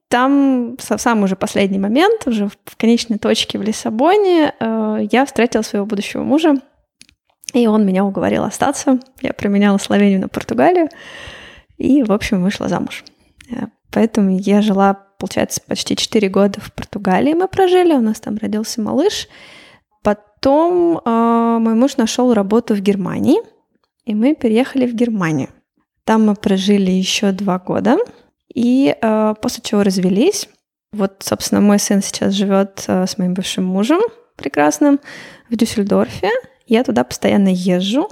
Там в самый уже последний момент, уже в конечной точке в Лиссабоне, э, я встретила своего будущего мужа, и он меня уговорил остаться. Я променяла Словению на Португалию, и, в общем, вышла замуж. Э, поэтому я жила, получается, почти 4 года в Португалии мы прожили, у нас там родился малыш. Потом э, мой муж нашел работу в Германии, и мы переехали в Германию. Там мы прожили еще два года, и э, после чего развелись. Вот, собственно, мой сын сейчас живет э, с моим бывшим мужем прекрасным в Дюссельдорфе. Я туда постоянно езжу.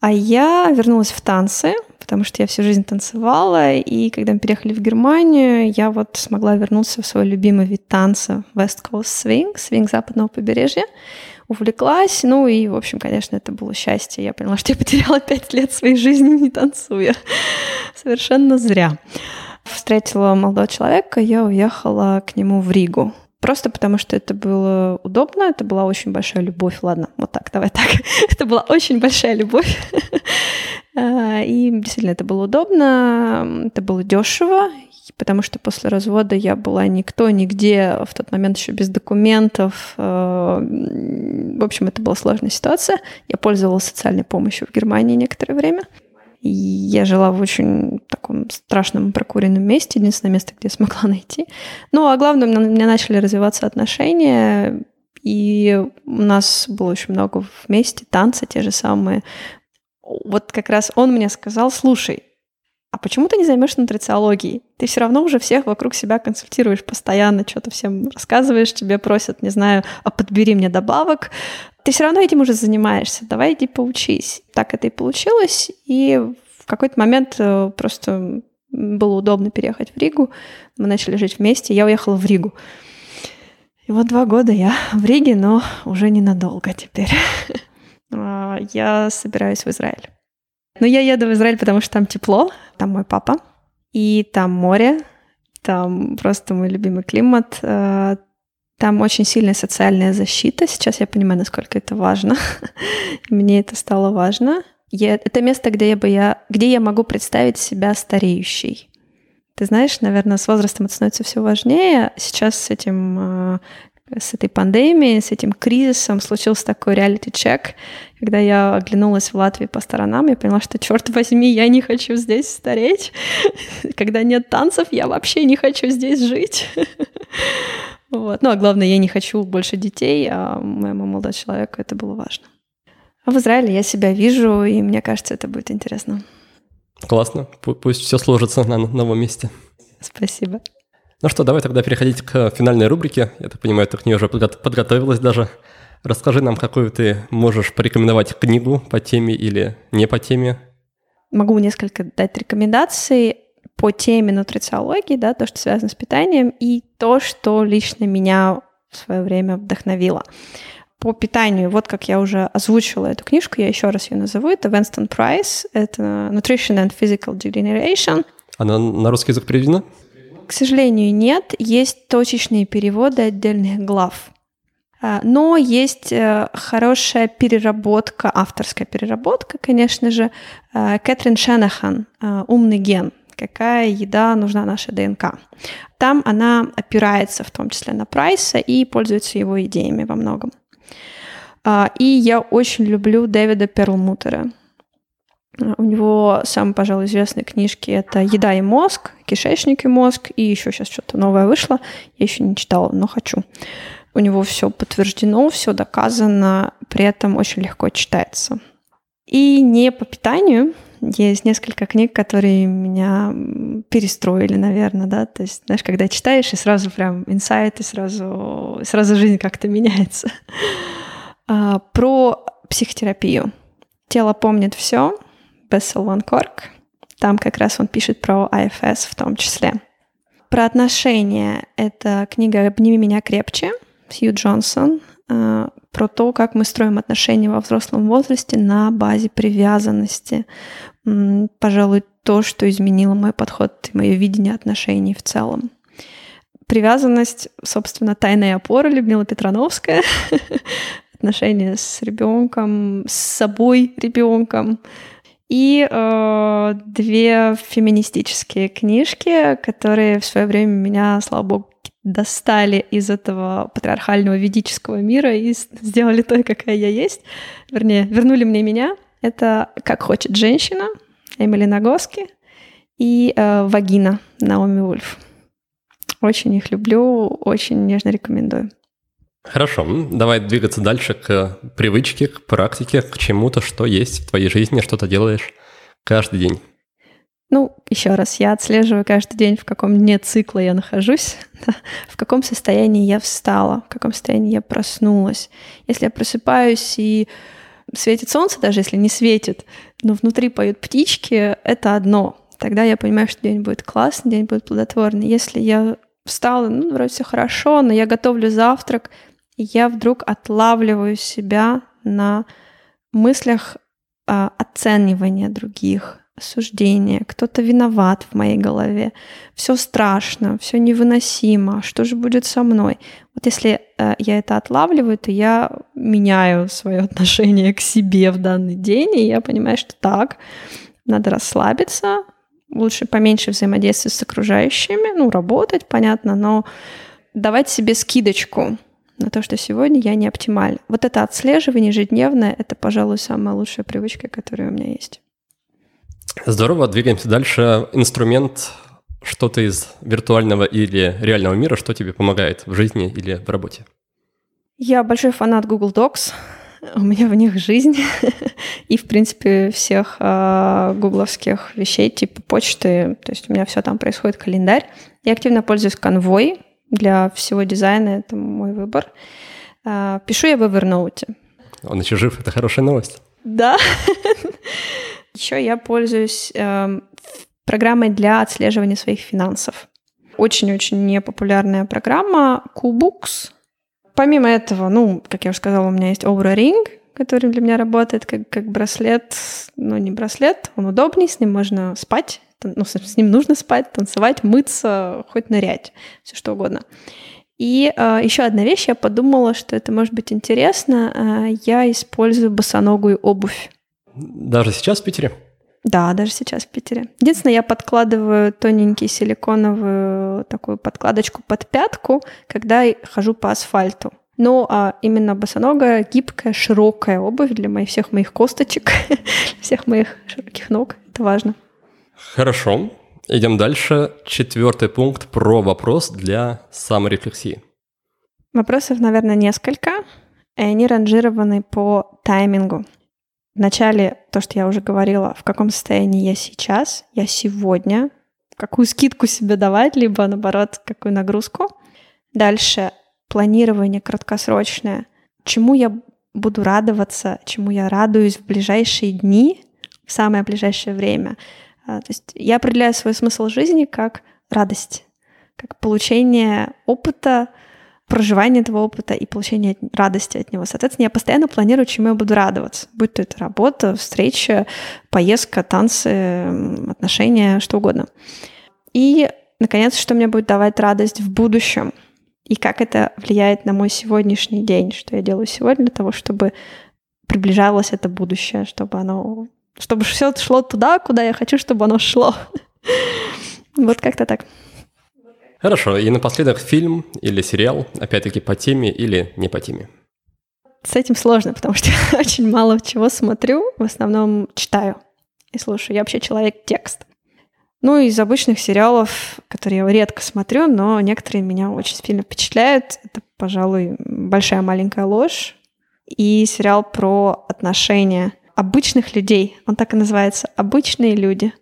А я вернулась в танцы, потому что я всю жизнь танцевала, и когда мы переехали в Германию, я вот смогла вернуться в свой любимый вид танца West Coast Swing, свинг западного побережья увлеклась. Ну и, в общем, конечно, это было счастье. Я поняла, что я потеряла пять лет своей жизни, не танцуя. Совершенно зря. Встретила молодого человека, я уехала к нему в Ригу. Просто потому, что это было удобно, это была очень большая любовь. Ладно, вот так, давай так. это была очень большая любовь. А, и действительно, это было удобно, это было дешево. Потому что после развода я была никто, нигде, в тот момент еще без документов. Э, в общем, это была сложная ситуация. Я пользовалась социальной помощью в Германии некоторое время. Я жила в очень таком страшном прокуренном месте, единственное место, где я смогла найти. Ну, а главное, у меня начали развиваться отношения, и у нас было очень много вместе, танцы те же самые. Вот как раз он мне сказал, слушай, а почему ты не займешься нутрициологией? Ты все равно уже всех вокруг себя консультируешь постоянно, что-то всем рассказываешь, тебе просят, не знаю, а подбери мне добавок. Ты все равно этим уже занимаешься, давай иди поучись. Так это и получилось, и в какой-то момент э, просто было удобно переехать в Ригу. Мы начали жить вместе, я уехала в Ригу. И вот два года я в Риге, но уже ненадолго теперь. А, я собираюсь в Израиль. Но я еду в Израиль, потому что там тепло, там мой папа, и там море, там просто мой любимый климат, э, там очень сильная социальная защита. Сейчас я понимаю, насколько это важно. Мне это стало важно. Я, это место, где я, бы я, где я могу представить себя стареющей. Ты знаешь, наверное, с возрастом это становится все важнее. Сейчас с этим э, с этой пандемией, с этим кризисом случился такой реалити-чек, когда я оглянулась в Латвии по сторонам, я поняла, что, черт возьми, я не хочу здесь стареть. Когда нет танцев, я вообще не хочу здесь жить. Вот. Ну, а главное, я не хочу больше детей, а моему молодому человеку это было важно. А в Израиле я себя вижу, и мне кажется, это будет интересно. Классно. Пусть все сложится на новом месте. Спасибо. Ну что, давай тогда переходить к финальной рубрике. Я так понимаю, ты к ней уже подготовилась даже. Расскажи нам, какую ты можешь порекомендовать книгу по теме или не по теме. Могу несколько дать рекомендаций по теме нутрициологии, да, то, что связано с питанием, и то, что лично меня в свое время вдохновило. По питанию, вот как я уже озвучила эту книжку, я еще раз ее назову, это Венстон Прайс, это Nutrition and Physical Degeneration. Она на русский язык переведена? К сожалению, нет. Есть точечные переводы отдельных глав. А, но есть э, хорошая переработка, авторская переработка, конечно же, э, Кэтрин Шенахан э, «Умный ген. Какая еда нужна нашей ДНК». Там она опирается в том числе на Прайса и пользуется его идеями во многом. А, и я очень люблю Дэвида Перлмутера – у него самые, пожалуй, известные книжки это «Еда и мозг», «Кишечник и мозг», и еще сейчас что-то новое вышло. Я еще не читала, но хочу. У него все подтверждено, все доказано, при этом очень легко читается. И не по питанию. Есть несколько книг, которые меня перестроили, наверное, да. То есть, знаешь, когда читаешь, и сразу прям инсайт, и сразу, сразу жизнь как-то меняется. А, про психотерапию. Тело помнит все, Ван Корк. Там как раз он пишет про АФС в том числе. Про отношения. Это книга «Обними меня крепче» Сью Джонсон. Э, про то, как мы строим отношения во взрослом возрасте на базе привязанности. Пожалуй, то, что изменило мой подход и мое видение отношений в целом. Привязанность, собственно, тайная опора Людмила Петрановская. Отношения с ребенком, с собой ребенком, и э, две феминистические книжки, которые в свое время меня, слава богу, достали из этого патриархального ведического мира и сделали той, какая я есть. Вернее, вернули мне меня. Это «Как хочет женщина» Эмили Нагоски и э, «Вагина» Наоми Ульф. Очень их люблю, очень нежно рекомендую. Хорошо, давай двигаться дальше к привычке, к практике, к чему-то, что есть в твоей жизни, что ты делаешь каждый день. Ну, еще раз, я отслеживаю каждый день, в каком дне цикла я нахожусь, в каком состоянии я встала, в каком состоянии я проснулась. Если я просыпаюсь и светит солнце, даже если не светит, но внутри поют птички, это одно. Тогда я понимаю, что день будет классный, день будет плодотворный. Если я встала, ну, вроде все хорошо, но я готовлю завтрак, я вдруг отлавливаю себя на мыслях а, оценивания других, осуждения, кто-то виноват в моей голове, все страшно, все невыносимо, что же будет со мной? Вот если э, я это отлавливаю, то я меняю свое отношение к себе в данный день, и я понимаю, что так, надо расслабиться, лучше поменьше взаимодействовать с окружающими, ну, работать, понятно, но давать себе скидочку на то, что сегодня я не оптималь. Вот это отслеживание ежедневное, это, пожалуй, самая лучшая привычка, которая у меня есть. Здорово, двигаемся дальше. Инструмент что-то из виртуального или реального мира, что тебе помогает в жизни или в работе? Я большой фанат Google Docs. У меня в них жизнь. И, в принципе, всех э, гугловских вещей, типа почты. То есть у меня все там происходит, календарь. Я активно пользуюсь конвой для всего дизайна. Это мой выбор. Э, пишу я в Evernote. Он еще жив, это хорошая новость. Да. Еще я пользуюсь э, программой для отслеживания своих финансов. Очень-очень непопулярная программа Kubooks. Помимо этого, ну, как я уже сказала, у меня есть Aura Ring, который для меня работает как, как браслет, но не браслет, он удобнее, с ним можно спать, ну, с ним нужно спать, танцевать, мыться, хоть нырять, все что угодно. И э, еще одна вещь, я подумала, что это может быть интересно. Э, я использую босоногую обувь. Даже сейчас в Питере? Да, даже сейчас в Питере. Единственное, я подкладываю тоненький силиконовую такую подкладочку под пятку, когда хожу по асфальту. Ну, а именно босоногая, гибкая, широкая обувь для моих, всех моих косточек, всех моих широких ног. Это важно. Хорошо. Идем дальше. Четвертый пункт про вопрос для саморефлексии. Вопросов, наверное, несколько, и они ранжированы по таймингу. Вначале то, что я уже говорила, в каком состоянии я сейчас, я сегодня, какую скидку себе давать, либо наоборот, какую нагрузку. Дальше планирование краткосрочное. Чему я буду радоваться, чему я радуюсь в ближайшие дни, в самое ближайшее время. А, то есть я определяю свой смысл жизни как радость, как получение опыта, проживание этого опыта и получение радости от него. Соответственно, я постоянно планирую, чему я буду радоваться. Будь то это работа, встреча, поездка, танцы, отношения, что угодно. И, наконец, что мне будет давать радость в будущем. И как это влияет на мой сегодняшний день, что я делаю сегодня для того, чтобы приближалось это будущее, чтобы оно, чтобы все шло туда, куда я хочу, чтобы оно шло. Вот как-то так. Хорошо, и напоследок фильм или сериал, опять-таки по теме или не по теме? С этим сложно, потому что я очень мало чего смотрю, в основном читаю и слушаю. Я вообще человек-текст. Ну, из обычных сериалов, которые я редко смотрю, но некоторые меня очень сильно впечатляют. Это, пожалуй, «Большая маленькая ложь» и сериал про отношения обычных людей. Он так и называется «Обычные люди».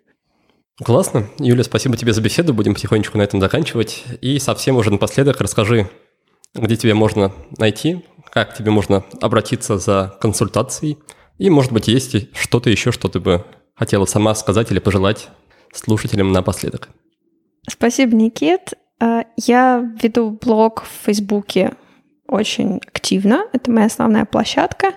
Классно. Юля, спасибо тебе за беседу. Будем потихонечку на этом заканчивать. И совсем уже напоследок расскажи, где тебе можно найти, как тебе можно обратиться за консультацией. И, может быть, есть что-то еще, что ты бы хотела сама сказать или пожелать слушателям напоследок. Спасибо, Никит. А, я веду блог в Фейсбуке очень активно. Это моя основная площадка.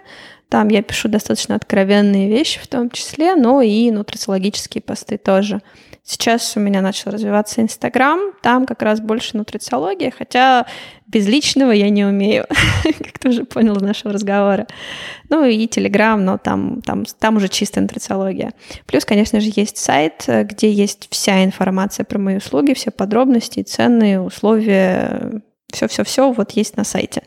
Там я пишу достаточно откровенные вещи в том числе, но и нутрициологические посты тоже. Сейчас у меня начал развиваться Инстаграм, там как раз больше нутрициология, хотя без личного я не умею, как ты уже понял из нашего разговора. Ну и Телеграм, но там, там, там уже чистая нутрициология. Плюс, конечно же, есть сайт, где есть вся информация про мои услуги, все подробности, цены, условия, все-все-все вот есть на сайте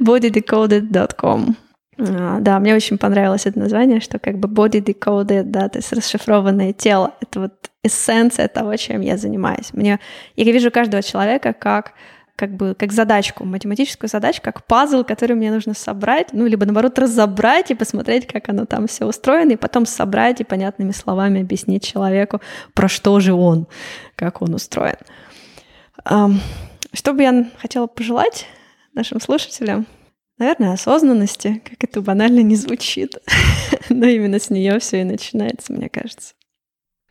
bodydecoded.com. А, да, мне очень понравилось это название, что как бы body decoded, да, то есть расшифрованное тело. Это вот эссенция того, чем я занимаюсь. Мне, я вижу каждого человека как как бы как задачку, математическую задачку, как пазл, который мне нужно собрать, ну, либо, наоборот, разобрать и посмотреть, как оно там все устроено, и потом собрать и понятными словами объяснить человеку, про что же он, как он устроен. Что бы я хотела пожелать нашим слушателям? Наверное, осознанности, как это банально не звучит. Но именно с нее все и начинается, мне кажется.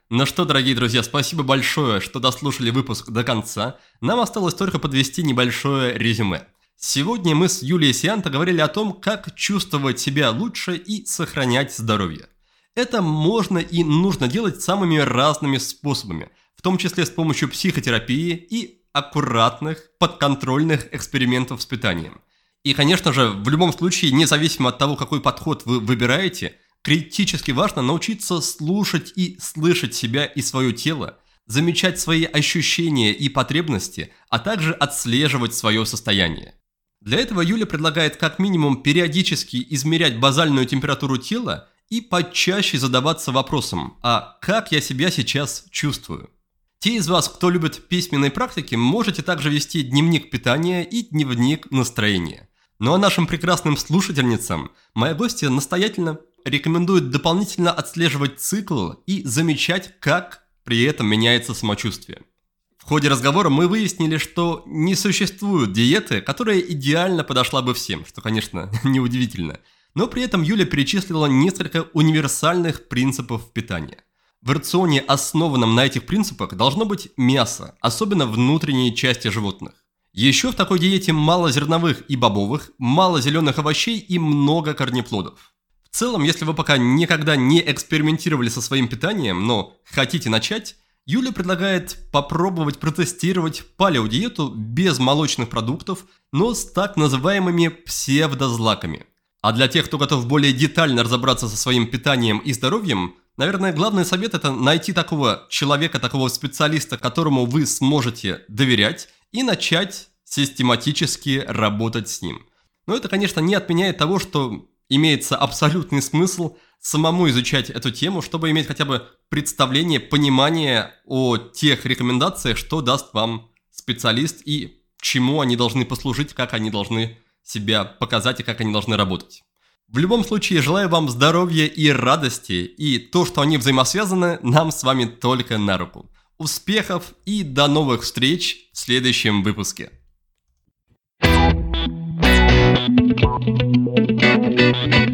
Ну что, дорогие друзья, спасибо большое, что дослушали выпуск до конца. Нам осталось только подвести небольшое резюме. Сегодня мы с Юлией Сианто говорили о том, как чувствовать себя лучше и сохранять здоровье. Это можно и нужно делать самыми разными способами, в том числе с помощью психотерапии и аккуратных, подконтрольных экспериментов с питанием. И, конечно же, в любом случае, независимо от того, какой подход вы выбираете, критически важно научиться слушать и слышать себя и свое тело, замечать свои ощущения и потребности, а также отслеживать свое состояние. Для этого Юля предлагает как минимум периодически измерять базальную температуру тела и почаще задаваться вопросом, а как я себя сейчас чувствую? Те из вас, кто любит письменные практики, можете также вести дневник питания и дневник настроения. Ну а нашим прекрасным слушательницам моя гостья настоятельно рекомендует дополнительно отслеживать цикл и замечать, как при этом меняется самочувствие. В ходе разговора мы выяснили, что не существует диеты, которая идеально подошла бы всем, что, конечно, неудивительно. Но при этом Юля перечислила несколько универсальных принципов питания. В рационе, основанном на этих принципах, должно быть мясо, особенно внутренней части животных. Еще в такой диете мало зерновых и бобовых, мало зеленых овощей и много корнеплодов. В целом, если вы пока никогда не экспериментировали со своим питанием, но хотите начать, Юля предлагает попробовать протестировать палеодиету без молочных продуктов, но с так называемыми псевдозлаками. А для тех, кто готов более детально разобраться со своим питанием и здоровьем, наверное, главный совет – это найти такого человека, такого специалиста, которому вы сможете доверять, и начать систематически работать с ним. Но это, конечно, не отменяет того, что имеется абсолютный смысл самому изучать эту тему, чтобы иметь хотя бы представление, понимание о тех рекомендациях, что даст вам специалист и чему они должны послужить, как они должны себя показать и как они должны работать. В любом случае, желаю вам здоровья и радости, и то, что они взаимосвязаны, нам с вами только на руку. Успехов и до новых встреч в следующем выпуске. Thank you.